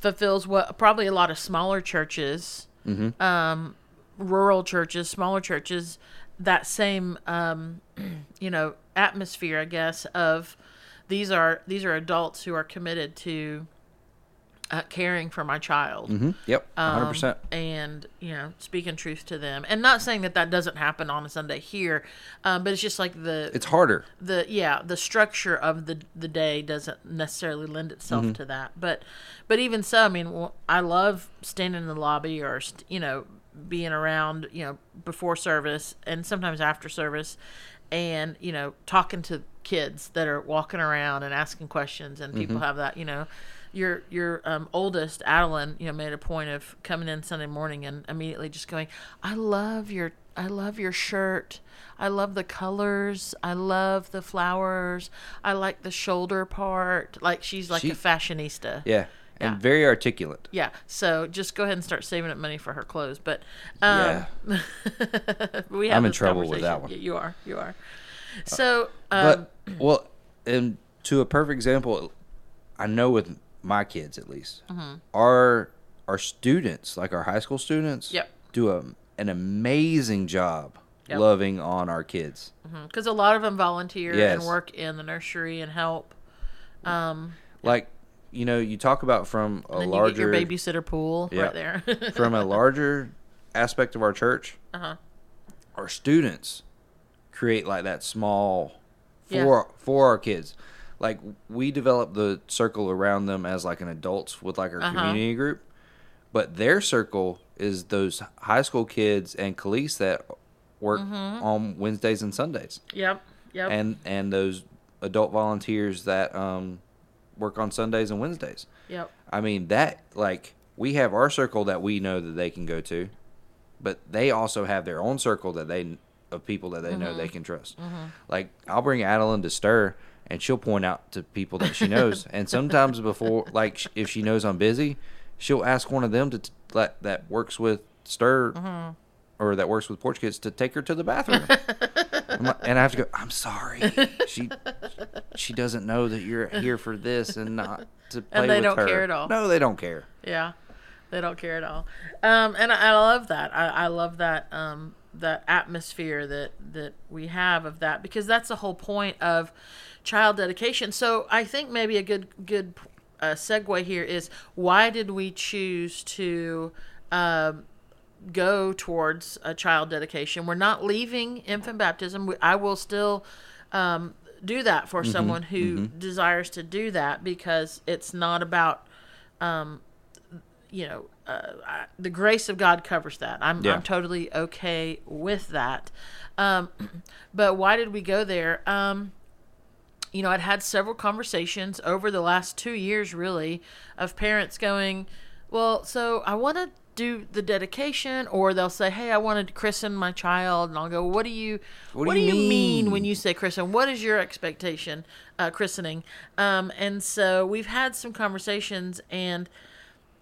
[SPEAKER 2] fulfills what probably a lot of smaller churches,
[SPEAKER 3] Mm-hmm.
[SPEAKER 2] um, rural churches, smaller churches, that same, um, you know, atmosphere, I guess, of these are these are adults who are committed to uh, caring for my child.
[SPEAKER 3] Mm-hmm. Yep, hundred
[SPEAKER 2] um,
[SPEAKER 3] percent.
[SPEAKER 2] and you know speaking truth to them and not saying that that doesn't happen on a sunday here um, but it's just like the
[SPEAKER 3] It's harder.
[SPEAKER 2] the yeah the structure of the the day doesn't necessarily lend itself
[SPEAKER 3] Mm-hmm.
[SPEAKER 2] to that but but even so i mean well, i love standing in the lobby or you know being around you know before service and sometimes after service and you know talking to kids that are walking around and asking questions and
[SPEAKER 3] Mm-hmm.
[SPEAKER 2] people have that you know your your um, oldest Adeline, you know, made a point of coming in Sunday morning and immediately just going, "I love your I love your shirt. I love the colors. I love the flowers. I like the shoulder part. Like she's like
[SPEAKER 3] She-
[SPEAKER 2] a fashionista.
[SPEAKER 3] Yeah, and
[SPEAKER 2] Yeah.
[SPEAKER 3] very articulate.
[SPEAKER 2] Yeah. So just go ahead and start saving up money for her clothes. But um, we have
[SPEAKER 3] I'm in trouble with that one.
[SPEAKER 2] You are. You are. So um,
[SPEAKER 3] But well, and to a perfect example, I know with my kids at least,
[SPEAKER 2] Mm-hmm.
[SPEAKER 3] our our students, like our high school students,
[SPEAKER 2] Yep.
[SPEAKER 3] do a, an amazing job
[SPEAKER 2] Yep.
[SPEAKER 3] loving on our kids.
[SPEAKER 2] because a lot of them volunteer
[SPEAKER 3] Yes.
[SPEAKER 2] and work in the nursery and help. Um,
[SPEAKER 3] Like, you know, you talk about from a larger
[SPEAKER 2] you babysitter pool
[SPEAKER 3] Yeah.
[SPEAKER 2] right there.
[SPEAKER 3] from a larger aspect of our church,
[SPEAKER 2] Uh-huh.
[SPEAKER 3] our students create like that small for
[SPEAKER 2] Yeah.
[SPEAKER 3] for our kids. Like we develop the circle around them as like an adults with like our
[SPEAKER 2] Uh-huh.
[SPEAKER 3] community group, but their circle is those high school kids and Khalees that work
[SPEAKER 2] Mm-hmm.
[SPEAKER 3] on Wednesdays and Sundays,
[SPEAKER 2] yep. Yep.
[SPEAKER 3] and and those adult volunteers that um, work on Sundays and Wednesdays.
[SPEAKER 2] yep.
[SPEAKER 3] I mean that like we have our circle that we know that they can go to, but they also have their own circle that they of people that they know
[SPEAKER 2] Mm-hmm.
[SPEAKER 3] they can trust. Like I'll bring Adeline to stir, and she'll point out to people that she knows. and sometimes before, like if she knows I'm busy, she'll ask one of them to that that works with stir.
[SPEAKER 2] Mm-hmm.
[SPEAKER 3] Or that works with porch kids to take her to the bathroom, like- and I have to go. I'm sorry, she she doesn't know that you're here for this and not to play
[SPEAKER 2] they
[SPEAKER 3] with
[SPEAKER 2] don't
[SPEAKER 3] her.
[SPEAKER 2] care at all.
[SPEAKER 3] No, they don't care.
[SPEAKER 2] Yeah, they don't care at all. Um, and I, I love that. I, I love that um, that atmosphere that that we have of that because that's the whole point of child dedication. So I think maybe a good good uh, segue here is why did we choose to um, go towards a child dedication? We're not leaving infant baptism. We, I will still. Um, do that for someone who desires to do that because it's not about you know, uh, I, the grace of God covers that. I'm,
[SPEAKER 3] Yeah.
[SPEAKER 2] I'm totally okay with that. Um, but why did we go there? Um, you know, I'd had several conversations over the last two years, really, of parents going, well, so I want to do the dedication, or they'll say, hey, I want to christen my child. And I'll go, what do you, what, do, you mean? when you say christen? What is your expectation, uh, christening? Um, and so we've had some conversations and,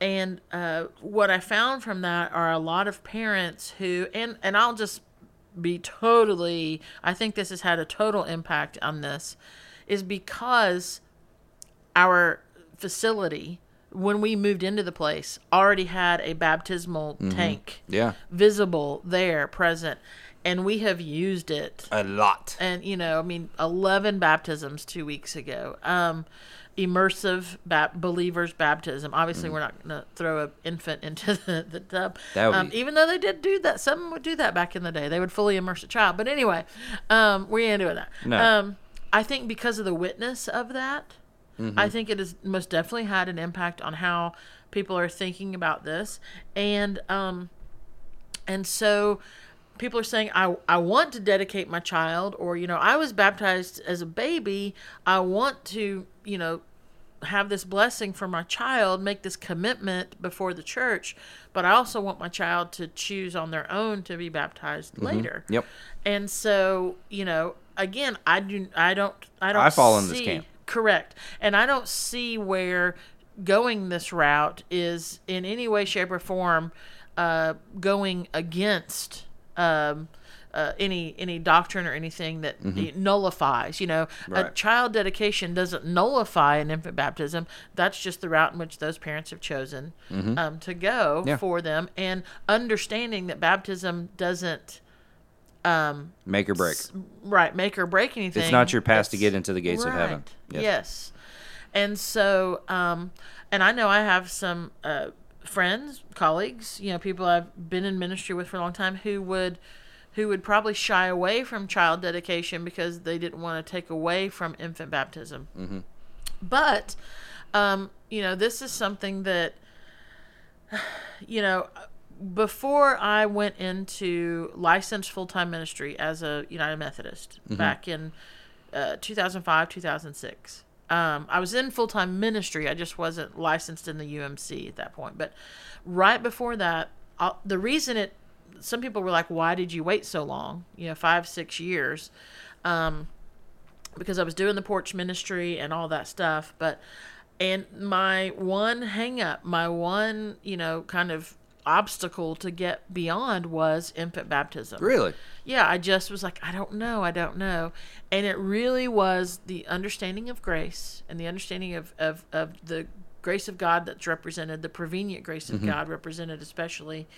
[SPEAKER 2] and uh, what I found from that are a lot of parents who, and and I'll just be totally. I think this has had a total impact on this, is because our facility when we moved into the place already had a baptismal tank
[SPEAKER 3] Yeah,
[SPEAKER 2] visible there present and we have used it
[SPEAKER 3] a lot.
[SPEAKER 2] and you know, I mean, eleven baptisms two weeks ago. Um, immersive believers baptism. Obviously, we're not going to throw an infant into the, the tub.
[SPEAKER 3] That would
[SPEAKER 2] um,
[SPEAKER 3] be-
[SPEAKER 2] even though they did do that, some would do that back in the day. They would fully immerse a child. But anyway, um, we ain't doing that.
[SPEAKER 3] No.
[SPEAKER 2] Um, I think because of the witness of that,
[SPEAKER 3] Mm-hmm.
[SPEAKER 2] I think it has most definitely had an impact on how people are thinking about this, and um, and so people are saying I, I want to dedicate my child or you know i was baptized as a baby i want to you know have this blessing for my child make this commitment before the church but i also want my child to choose on their own to be baptized later
[SPEAKER 3] Yep.
[SPEAKER 2] and so you know again i do i don't i don't
[SPEAKER 3] I fall in this
[SPEAKER 2] see-
[SPEAKER 3] camp.
[SPEAKER 2] correct and i don't see where going this route is in any way shape or form uh, going against um, uh, any any doctrine or anything that nullifies. You know, a
[SPEAKER 3] Mm-hmm.
[SPEAKER 2] Child dedication doesn't nullify an infant baptism. That's just the route in which those parents have chosen um, to go
[SPEAKER 3] Mm-hmm. Yeah.
[SPEAKER 2] for them, and understanding that baptism doesn't
[SPEAKER 3] Make or break.
[SPEAKER 2] right make or break anything.
[SPEAKER 3] It's not your pass to get into the gates of heaven.
[SPEAKER 2] Right. Yes. And so, um, and I know I have some uh, friends, colleagues, you know, people I've been in ministry with for a long time who would who would probably shy away from child dedication because they didn't want to take away from infant baptism. Mm-hmm. But, um, you know, this is something that, you know, before I went into licensed full time ministry as a United Methodist back in uh, 2005, 2006. Um, I was in full time ministry. I just wasn't licensed in the UMC at that point. But right before that, i the reason it, some people were like, why did you wait so long? You know, five, six years. Um, because I was doing the porch ministry and all that stuff. But, and my one hang up, my one, you know, kind of obstacle to get beyond was infant baptism.
[SPEAKER 3] Really?
[SPEAKER 2] Yeah, I just was like, I don't know, I don't know. And it really was the understanding of grace and the understanding of, of, of the grace of God that's represented, the prevenient grace of God represented, especially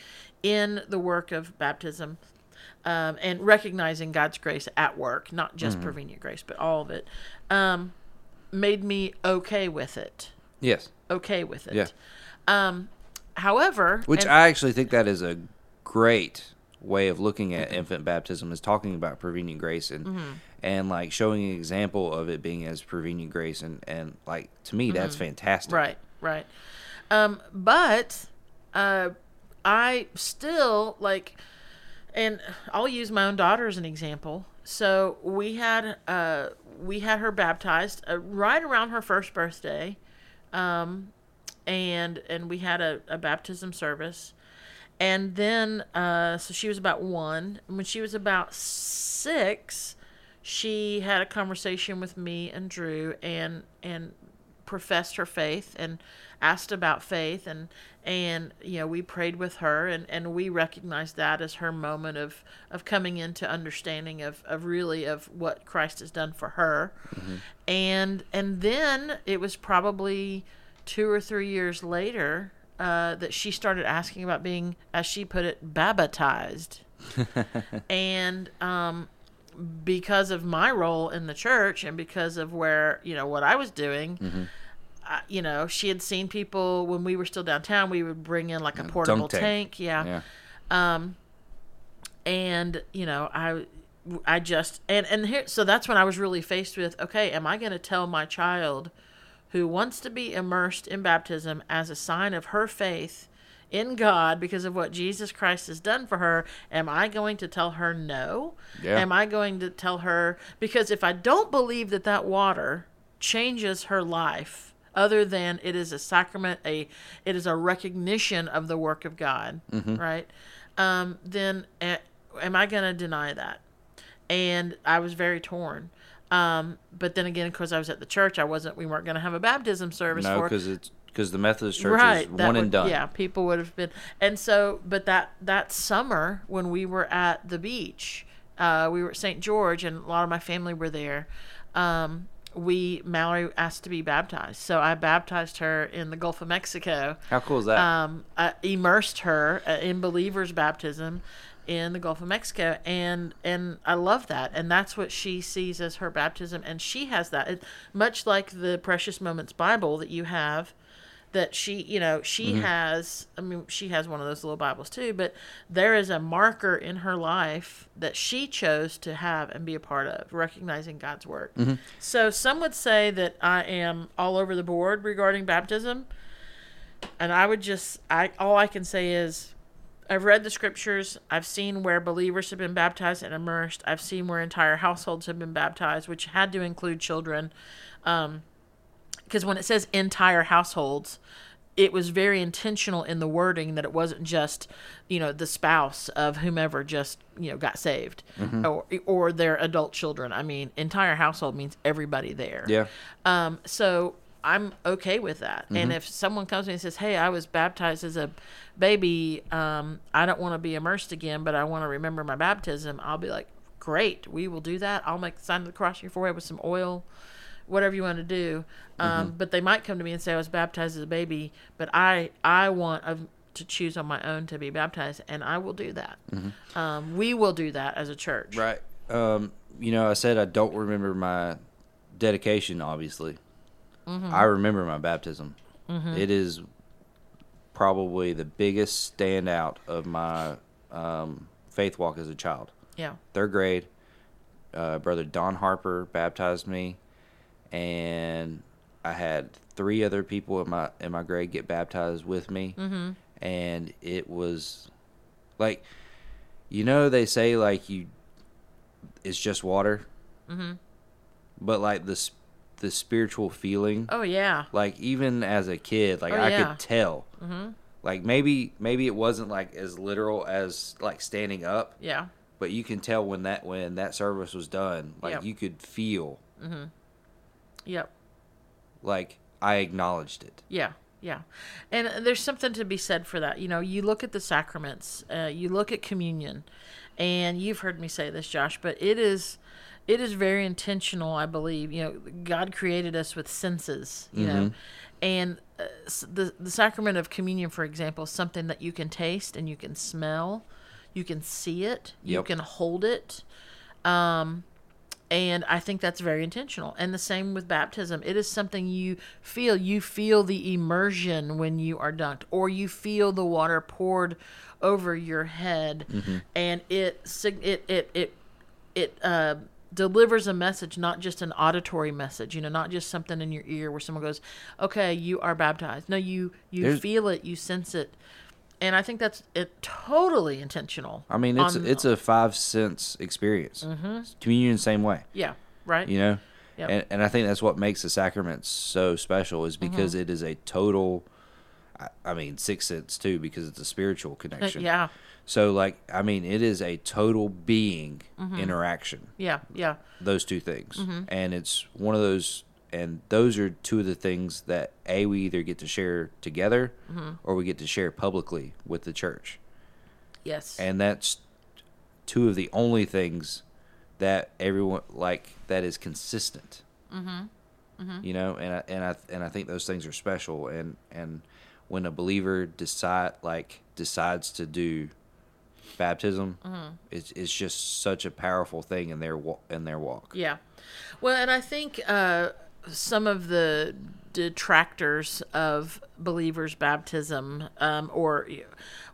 [SPEAKER 2] in the work of baptism. Um, and recognizing God's grace at work, not just prevenient grace, but all of it, um, made me okay with it.
[SPEAKER 3] Yes.
[SPEAKER 2] Okay with it.
[SPEAKER 3] Yeah.
[SPEAKER 2] Um, however,
[SPEAKER 3] Which
[SPEAKER 2] and-
[SPEAKER 3] I actually think that is a great way of looking at infant baptism is talking about prevenient grace and
[SPEAKER 2] Mm-hmm.
[SPEAKER 3] and like showing an example of it being as prevenient grace and and like to me that's fantastic.
[SPEAKER 2] Mm-hmm. Right, right. Um, but uh, I still like, and I'll use my own daughter as an example. So we had uh, we had her baptized uh, right around her first birthday, um, and and we had a, a baptism service, and then uh, so she was about one. And when she was about six, she had a conversation with me and Drew, and and professed her faith and asked about faith. And and you know we prayed with her and and we recognized that as her moment of of coming into understanding of of really of what Christ has done for her. And and then it was probably two or three years later uh, that she started asking about being as she put it baptized and um because of my role in the church and because of where you know what I was doing, I, you know, she had seen people when we were still downtown. We would bring in like a portable
[SPEAKER 3] tank.
[SPEAKER 2] tank. yeah.
[SPEAKER 3] Yeah.
[SPEAKER 2] Um, and you know, I, I just and and here, so that's when I was really faced with, okay, am I going to tell my child, who wants to be immersed in baptism as a sign of her faith in God because of what Jesus Christ has done for her, am I going to tell her no?
[SPEAKER 3] Yeah.
[SPEAKER 2] Am I going to tell her because if I don't believe that that water changes her life other than it is a sacrament a it is a recognition of the work of god right um, then a- am i going to deny that and i was very torn um, but then again because i was at the church i wasn't we weren't going to have a baptism service
[SPEAKER 3] No, because it's because the Methodist Church
[SPEAKER 2] right
[SPEAKER 3] is one and
[SPEAKER 2] would-
[SPEAKER 3] done.
[SPEAKER 2] yeah people would have been and so but that that summer when we were at the beach uh, we were at st george and a lot of my family were there um, we mallory asked to be baptized so i baptized her in the gulf of mexico
[SPEAKER 3] How cool is that?
[SPEAKER 2] um, I immersed her uh, in believers baptism in the Gulf of Mexico, and and I love that, and that's what she sees as her baptism, and she has that, it, much like the Precious Moments Bible that you have, that she, you know, she mm-hmm. has. I mean, she has one of those little Bibles too, but there is a marker in her life that she chose to have and be a part of, recognizing God's work. Mm-hmm. So some would say that I am all over the board regarding baptism and I would just I all I can say is I've read the scriptures. I've seen where believers have been baptized and immersed. I've seen where entire households have been baptized, which had to include children. Um, because when it says entire households, it was very intentional in the wording that it wasn't just, you know, the spouse of whomever just, you know, got saved or or their adult children. I mean, entire household means everybody there.
[SPEAKER 3] yeah.
[SPEAKER 2] Um, so I'm okay with that. And if someone comes to me and says, "Hey, I was baptized as a baby. Um, I don't want to be immersed again, but I want to remember my baptism," I'll be like, "Great, we will do that. I'll make the sign of the cross on your forehead with some oil." Whatever you want to do, um, but they might come to me and say I was baptized as a baby, but I I want a, to choose on my own to be baptized, and I will do that. Um, we will do that as a church.
[SPEAKER 3] Right. Um, you know, I said I don't remember my dedication, obviously.
[SPEAKER 2] Mm-hmm.
[SPEAKER 3] I remember my baptism. It is probably the biggest standout of my um, faith walk as a child.
[SPEAKER 2] Yeah.
[SPEAKER 3] Third grade, uh, brother Don Harper baptized me, and I had three other people in my in my grade get baptized with me, mm-hmm. and it was like, you know, they say like you, it's just water, mm-hmm. but like this the spiritual feeling
[SPEAKER 2] Oh yeah.
[SPEAKER 3] like even as a kid like
[SPEAKER 2] Oh,
[SPEAKER 3] i
[SPEAKER 2] yeah.
[SPEAKER 3] could tell
[SPEAKER 2] Mm-hmm.
[SPEAKER 3] like maybe maybe it wasn't like as literal as like standing up
[SPEAKER 2] Yeah.
[SPEAKER 3] but you can tell when that when that service was done like
[SPEAKER 2] Yep.
[SPEAKER 3] you could feel Mm-hmm.
[SPEAKER 2] Yep.
[SPEAKER 3] like i acknowledged it
[SPEAKER 2] Yeah, yeah, and there's something to be said for that. You know, you look at the sacraments, uh, you look at communion, and you've heard me say this, Josh, but it is, it is very intentional. I believe. You know, God created us with senses. You know, and uh, the the sacrament of communion, for example, is something that you can taste and you can smell, you can see it, you
[SPEAKER 3] Yep.
[SPEAKER 2] can hold it. Um, and I think that's very intentional. And the same with baptism. It is something you feel. You feel the immersion when you are dunked, or you feel the water poured over your head, and it it it it it uh, delivers a message, not just an auditory message. You know, not just something in your ear where someone goes, "Okay, you are baptized." No, you you
[SPEAKER 3] There's-
[SPEAKER 2] feel it, you sense it, and I think that's it. Totally intentional.
[SPEAKER 3] i mean it's
[SPEAKER 2] on-
[SPEAKER 3] it's a five sense experience mm-hmm. communion same way
[SPEAKER 2] yeah, right.
[SPEAKER 3] you know
[SPEAKER 2] Yep.
[SPEAKER 3] and, and i think that's what makes the sacraments so special is because
[SPEAKER 2] Mm-hmm.
[SPEAKER 3] it is a total I, I mean, six Sense too because it's a spiritual connection.
[SPEAKER 2] yeah,
[SPEAKER 3] So like, I mean, it is a total being mm-hmm. interaction.
[SPEAKER 2] yeah, yeah,
[SPEAKER 3] Those two things, mm-hmm. and it's one of those, and those are two of the things that a we either get to share together, mm-hmm. or we get to share publicly with the church,
[SPEAKER 2] yes,
[SPEAKER 3] and that's two of the only things that everyone like that is consistent. Mm-hmm. You know, and I, and I and I think those things are special, and and when a believer decide like decides to do baptism, is it's just such a powerful thing in their in their walk.
[SPEAKER 2] Yeah. Well, and I think uh, some of the detractors of believers' baptism, um, or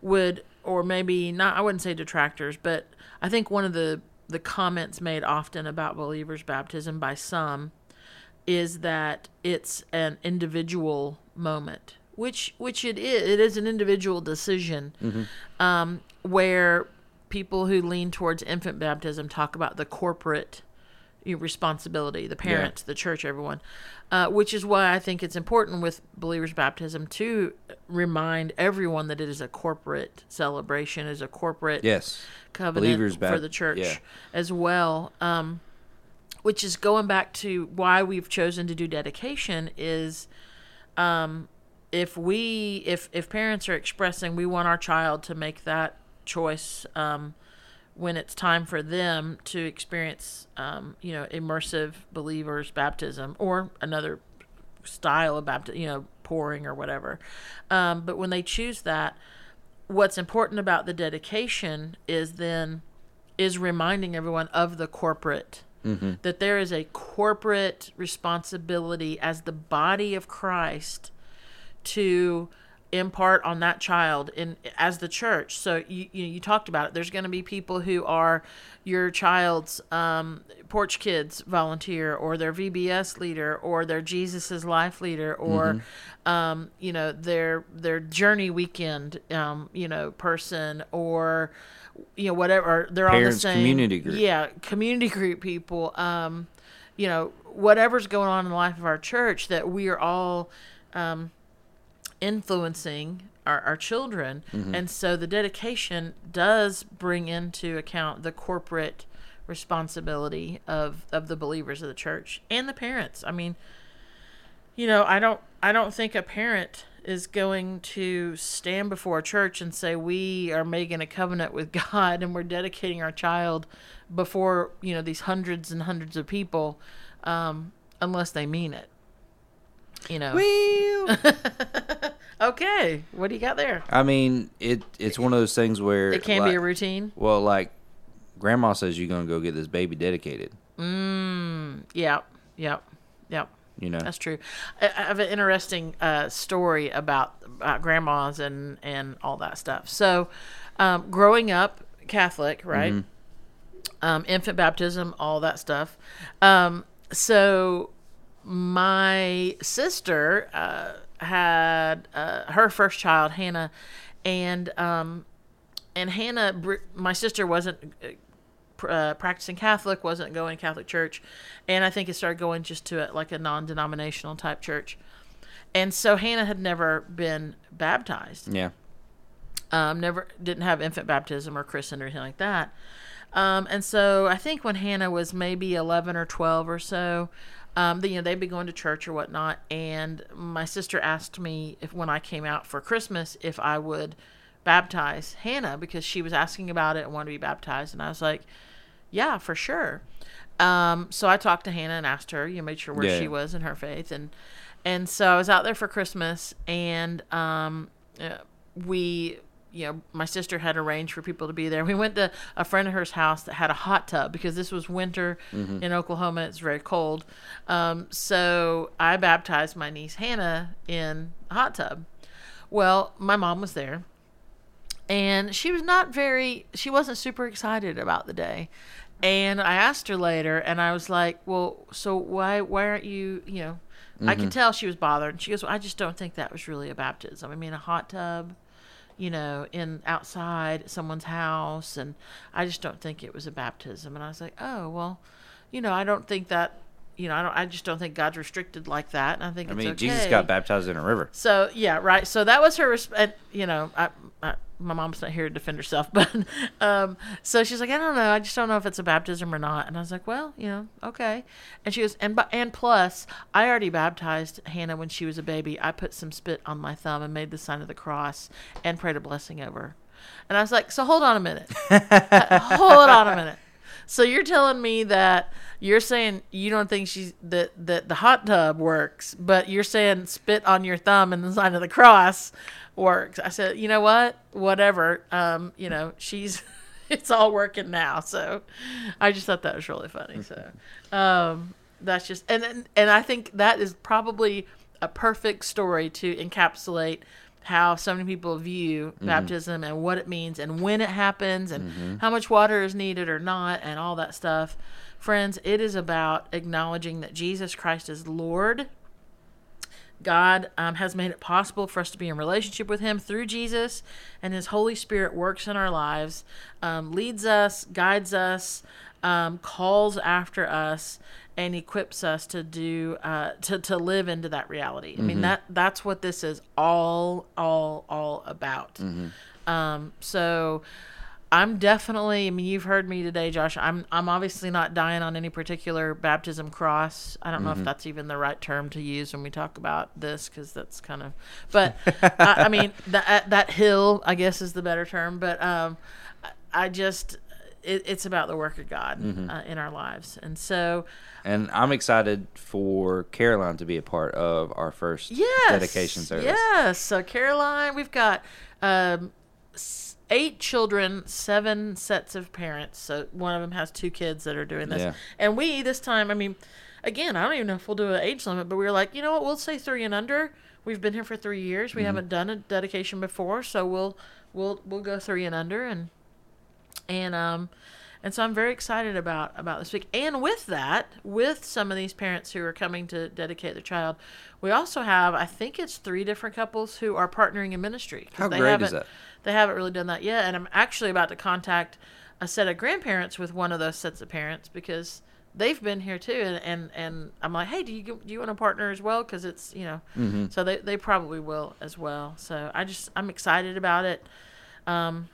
[SPEAKER 2] would, or maybe not, I wouldn't say detractors, but I think one of the, the comments made often about believers' baptism by some is that it's an individual moment, which which it is. It is an individual decision, um, where people who lean towards infant baptism talk about the corporate responsibility, the parents, the church, everyone. Uh, which is why I think it's important with believers' baptism to remind everyone that it is a corporate celebration, is a corporate
[SPEAKER 3] Yes,
[SPEAKER 2] covenant
[SPEAKER 3] Believers'
[SPEAKER 2] for
[SPEAKER 3] bap-
[SPEAKER 2] the church
[SPEAKER 3] yeah.
[SPEAKER 2] as well. Um, which is going back to why we've chosen to do dedication is um, if we if if parents are expressing we want our child to make that choice um, when it's time for them to experience um, you know immersive believers baptism or another style of baptism you know pouring or whatever. Um, but when they choose that what's important about the dedication is then is reminding everyone of the corporate. That there is a corporate responsibility as the body of Christ to impart on that child in as the church. So you you, you talked about it. There's going to be people who are your child's um, porch kids volunteer or their vbs leader or their jesus's life leader or um, you know their their journey weekend um, you know person or you know whatever they're on the
[SPEAKER 3] Parents'
[SPEAKER 2] same
[SPEAKER 3] community group.
[SPEAKER 2] yeah community group people um, you know whatever's going on in the life of our church that we are all um, influencing our, our children. And so the dedication does bring into account the corporate responsibility of of the believers of the church and the parents. I mean you know i don't i don't think a parent is going to stand before a church and say we are making a covenant with god and we're dedicating our child before you know these hundreds and hundreds of people um, unless they mean it you know okay what do you got there
[SPEAKER 3] I mean, it it's one of those things where
[SPEAKER 2] it can
[SPEAKER 3] like,
[SPEAKER 2] be a routine
[SPEAKER 3] Well, like grandma says you're gonna go get this baby dedicated.
[SPEAKER 2] yep yep yep
[SPEAKER 3] You know,
[SPEAKER 2] That's true. I, I have an interesting uh, story about, about grandmas and, and all that stuff. So, um, growing up Catholic, right? Um, infant baptism, all that stuff. Um, so, my sister uh, had uh, her first child, Hannah, and um, and Hannah, my sister wasn't uh, uh, practicing Catholic, wasn't going to Catholic church, and I think it started going just to a, like a non-denominational type church, and so Hannah had never been baptized,
[SPEAKER 3] yeah,
[SPEAKER 2] um, never didn't have infant baptism or christened or anything like that, um, and so I think when Hannah was maybe eleven or twelve or so. Um, the, you know they'd be going to church or whatnot, and my sister asked me if when I came out for Christmas if I would baptize Hannah because she was asking about it and wanted to be baptized, and I was like, yeah, for sure. Um, so I talked to Hannah and asked her, you know, made sure where
[SPEAKER 3] Yeah.
[SPEAKER 2] she was in her faith, and and so I was out there for Christmas, and um, uh, we, you know, my sister had arranged for people to be there. We went to a friend of hers house that had a hot tub because this was winter in Oklahoma. It's very cold. Um, so I baptized my niece Hannah in a hot tub. Well, my mom was there and she was not very she wasn't super excited about the day and i asked her later and i was like well so why why aren't you you know i can tell she was bothered and she goes well, i just don't think that was really a baptism i mean a hot tub you know in outside someone's house and i just don't think it was a baptism. And i was like oh well you know i don't think that you know, I don't. I just don't think God's restricted like that. And I think it's I
[SPEAKER 3] mean,
[SPEAKER 2] okay.
[SPEAKER 3] Jesus got baptized in a river.
[SPEAKER 2] So yeah, right. So that was her. Resp- and, you know, I, I, my mom's not here to defend herself, but um, so she's like, I don't know. I just don't know if it's a baptism or not. And I was like, well, you know, okay. And she goes, and and plus, I already baptized Hannah when she was a baby. I put some spit on my thumb and made the sign of the cross and prayed a blessing over. her. And I was like, so hold on a minute. hold on a minute. So you're telling me that you're saying you don't think she's that that the hot tub works, but you're saying spit on your thumb and the sign of the cross works. I said, you know what? Whatever. Um, you know, she's it's all working now. So I just thought that was really funny. So um, that's just and and and I think that is probably a perfect story to encapsulate how so many people view baptism and what it means and when it happens and how much water is needed or not and all that stuff. Friends, it is about acknowledging that Jesus Christ is Lord. God um, has made it possible for us to be in relationship with Him through Jesus, and His Holy Spirit works in our lives, um, leads us, guides us, um, calls after us, and equips us to do uh, to to live into that reality. I mean that that's what this is all all all about. Um, so. I'm definitely. I mean, you've heard me today, Josh. I'm. I'm obviously not dying on any particular baptism cross. I don't know if that's even the right term to use when we talk about this, because that's kind of. But I, I mean, that that hill, I guess, is the better term. But um, I just, it, it's about the work of God uh, in our lives, and so
[SPEAKER 3] And I'm excited for Caroline to be a part of our first
[SPEAKER 2] yes,
[SPEAKER 3] dedication service.
[SPEAKER 2] Yes. So Caroline, we've got um, eight children, seven sets of parents. So one of them has two kids that are doing this,
[SPEAKER 3] Yeah.
[SPEAKER 2] and we this time, I mean, again, I don't even know if we'll do an age limit, but we were like, you know what, we'll say three and under. We've been here for three years. We
[SPEAKER 3] Mm-hmm.
[SPEAKER 2] haven't done a dedication before, so we'll we'll we'll go three and under and and um and so I'm very excited about about this week. And with that, with some of these parents who are coming to dedicate their child, we also have I think it's three different couples who are partnering in ministry.
[SPEAKER 3] How
[SPEAKER 2] they
[SPEAKER 3] great is that?
[SPEAKER 2] They haven't really done that yet, and I'm actually about to contact a set of grandparents with one of those sets of parents because they've been here too, and and, and I'm like, hey, do you do you want to partner as well? Because it's you know,
[SPEAKER 3] Mm-hmm.
[SPEAKER 2] so they they probably will as well. So I just I'm excited about it. Um,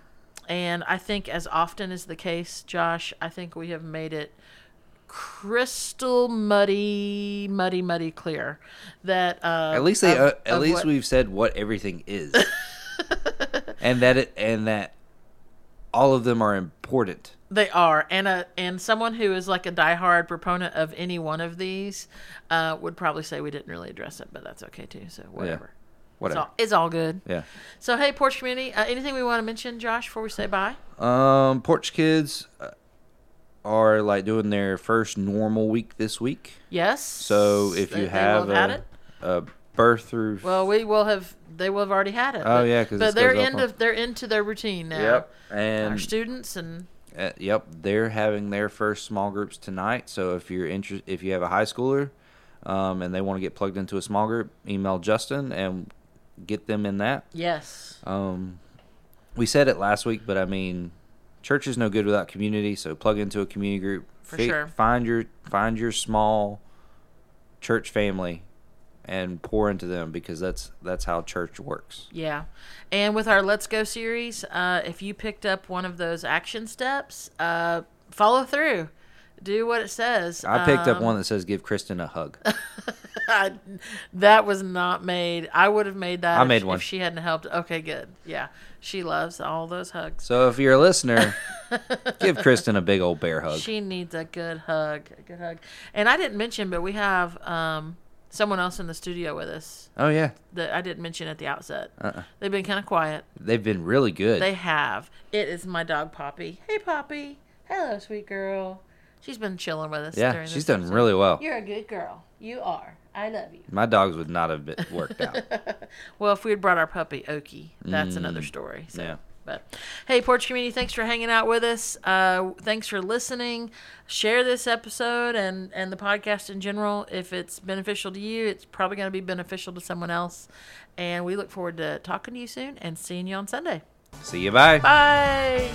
[SPEAKER 2] and I think, as often is the case, Josh, I think we have made it crystal muddy, muddy, muddy clear that uh,
[SPEAKER 3] At least they.
[SPEAKER 2] of-
[SPEAKER 3] uh, at least
[SPEAKER 2] what-
[SPEAKER 3] we've said what everything is, and that it and that all of them are important.
[SPEAKER 2] They are, and a and someone who is like a diehard proponent of any one of these uh, would probably say we didn't really address it, but that's okay too. So whatever, it's, all, it's all good.
[SPEAKER 3] Yeah.
[SPEAKER 2] So hey, porch community, uh, anything we want to mention, Josh, before we say bye?
[SPEAKER 3] Um, Porch Kids uh, are like doing their first normal week this week.
[SPEAKER 2] Yes.
[SPEAKER 3] So if
[SPEAKER 2] They-
[SPEAKER 3] you
[SPEAKER 2] they will
[SPEAKER 3] have,
[SPEAKER 2] had
[SPEAKER 3] a,
[SPEAKER 2] it.
[SPEAKER 3] a birth through
[SPEAKER 2] Well, we will have. They will have already had it.
[SPEAKER 3] Oh,
[SPEAKER 2] but-
[SPEAKER 3] yeah, 'cause
[SPEAKER 2] but they're
[SPEAKER 3] goes up
[SPEAKER 2] into
[SPEAKER 3] on-
[SPEAKER 2] they're into their routine now.
[SPEAKER 3] Yep.
[SPEAKER 2] Our
[SPEAKER 3] And
[SPEAKER 2] students and
[SPEAKER 3] uh, yep, they're having their first small groups tonight. So if you're interested, if you have a high schooler, um, and they want to get plugged into a small group, email Justin and get them in that.
[SPEAKER 2] yes,
[SPEAKER 3] Um, we said it last week, but I mean, church is no good without community. So plug into a community group.
[SPEAKER 2] For sure.
[SPEAKER 3] Find your find your small church family and pour into them because that's that's how church works.
[SPEAKER 2] yeah. And with our Let's Go series, uh, if you picked up one of those action steps, uh, follow through. Do what it says.
[SPEAKER 3] I picked up
[SPEAKER 2] Um,
[SPEAKER 3] one that says "Give Kristen a hug."
[SPEAKER 2] I, that was not made. I would have made that.
[SPEAKER 3] I
[SPEAKER 2] if,
[SPEAKER 3] made one.
[SPEAKER 2] if she hadn't helped. Okay, good. Yeah, she loves all those hugs.
[SPEAKER 3] so if you're a listener, give Kristen a big old bear hug.
[SPEAKER 2] She needs a good hug. A good hug. And I didn't mention, but we have um, someone else in the studio with us
[SPEAKER 3] oh yeah,
[SPEAKER 2] that I didn't mention at the outset.
[SPEAKER 3] Uh-uh.
[SPEAKER 2] They've been kind of quiet.
[SPEAKER 3] they've been really good.
[SPEAKER 2] They have. It is my dog Poppy. Hey Poppy. Hello, sweet girl. She's been chilling with us.
[SPEAKER 3] yeah, she's done
[SPEAKER 2] episode.
[SPEAKER 3] really well.
[SPEAKER 2] You're a good girl. You are. I love you.
[SPEAKER 3] My dogs would not have been worked out.
[SPEAKER 2] Well, if we had brought our puppy Okie, that's another story. So.
[SPEAKER 3] Mm. yeah.
[SPEAKER 2] But hey, Porch Community, thanks for hanging out with us. Uh, thanks for listening. Share this episode and, and the podcast in general. If it's beneficial to you, it's probably going to be beneficial to someone else. And we look forward to talking to you soon and seeing you on Sunday.
[SPEAKER 3] See you. Bye.
[SPEAKER 2] Bye.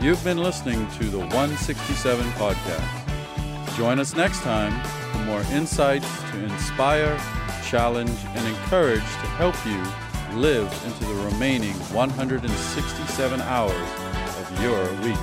[SPEAKER 1] You've been listening to the 167 Podcast. Join us next time for more insights to inspire, challenge, and encourage to help you live into the remaining 167 hours of your week.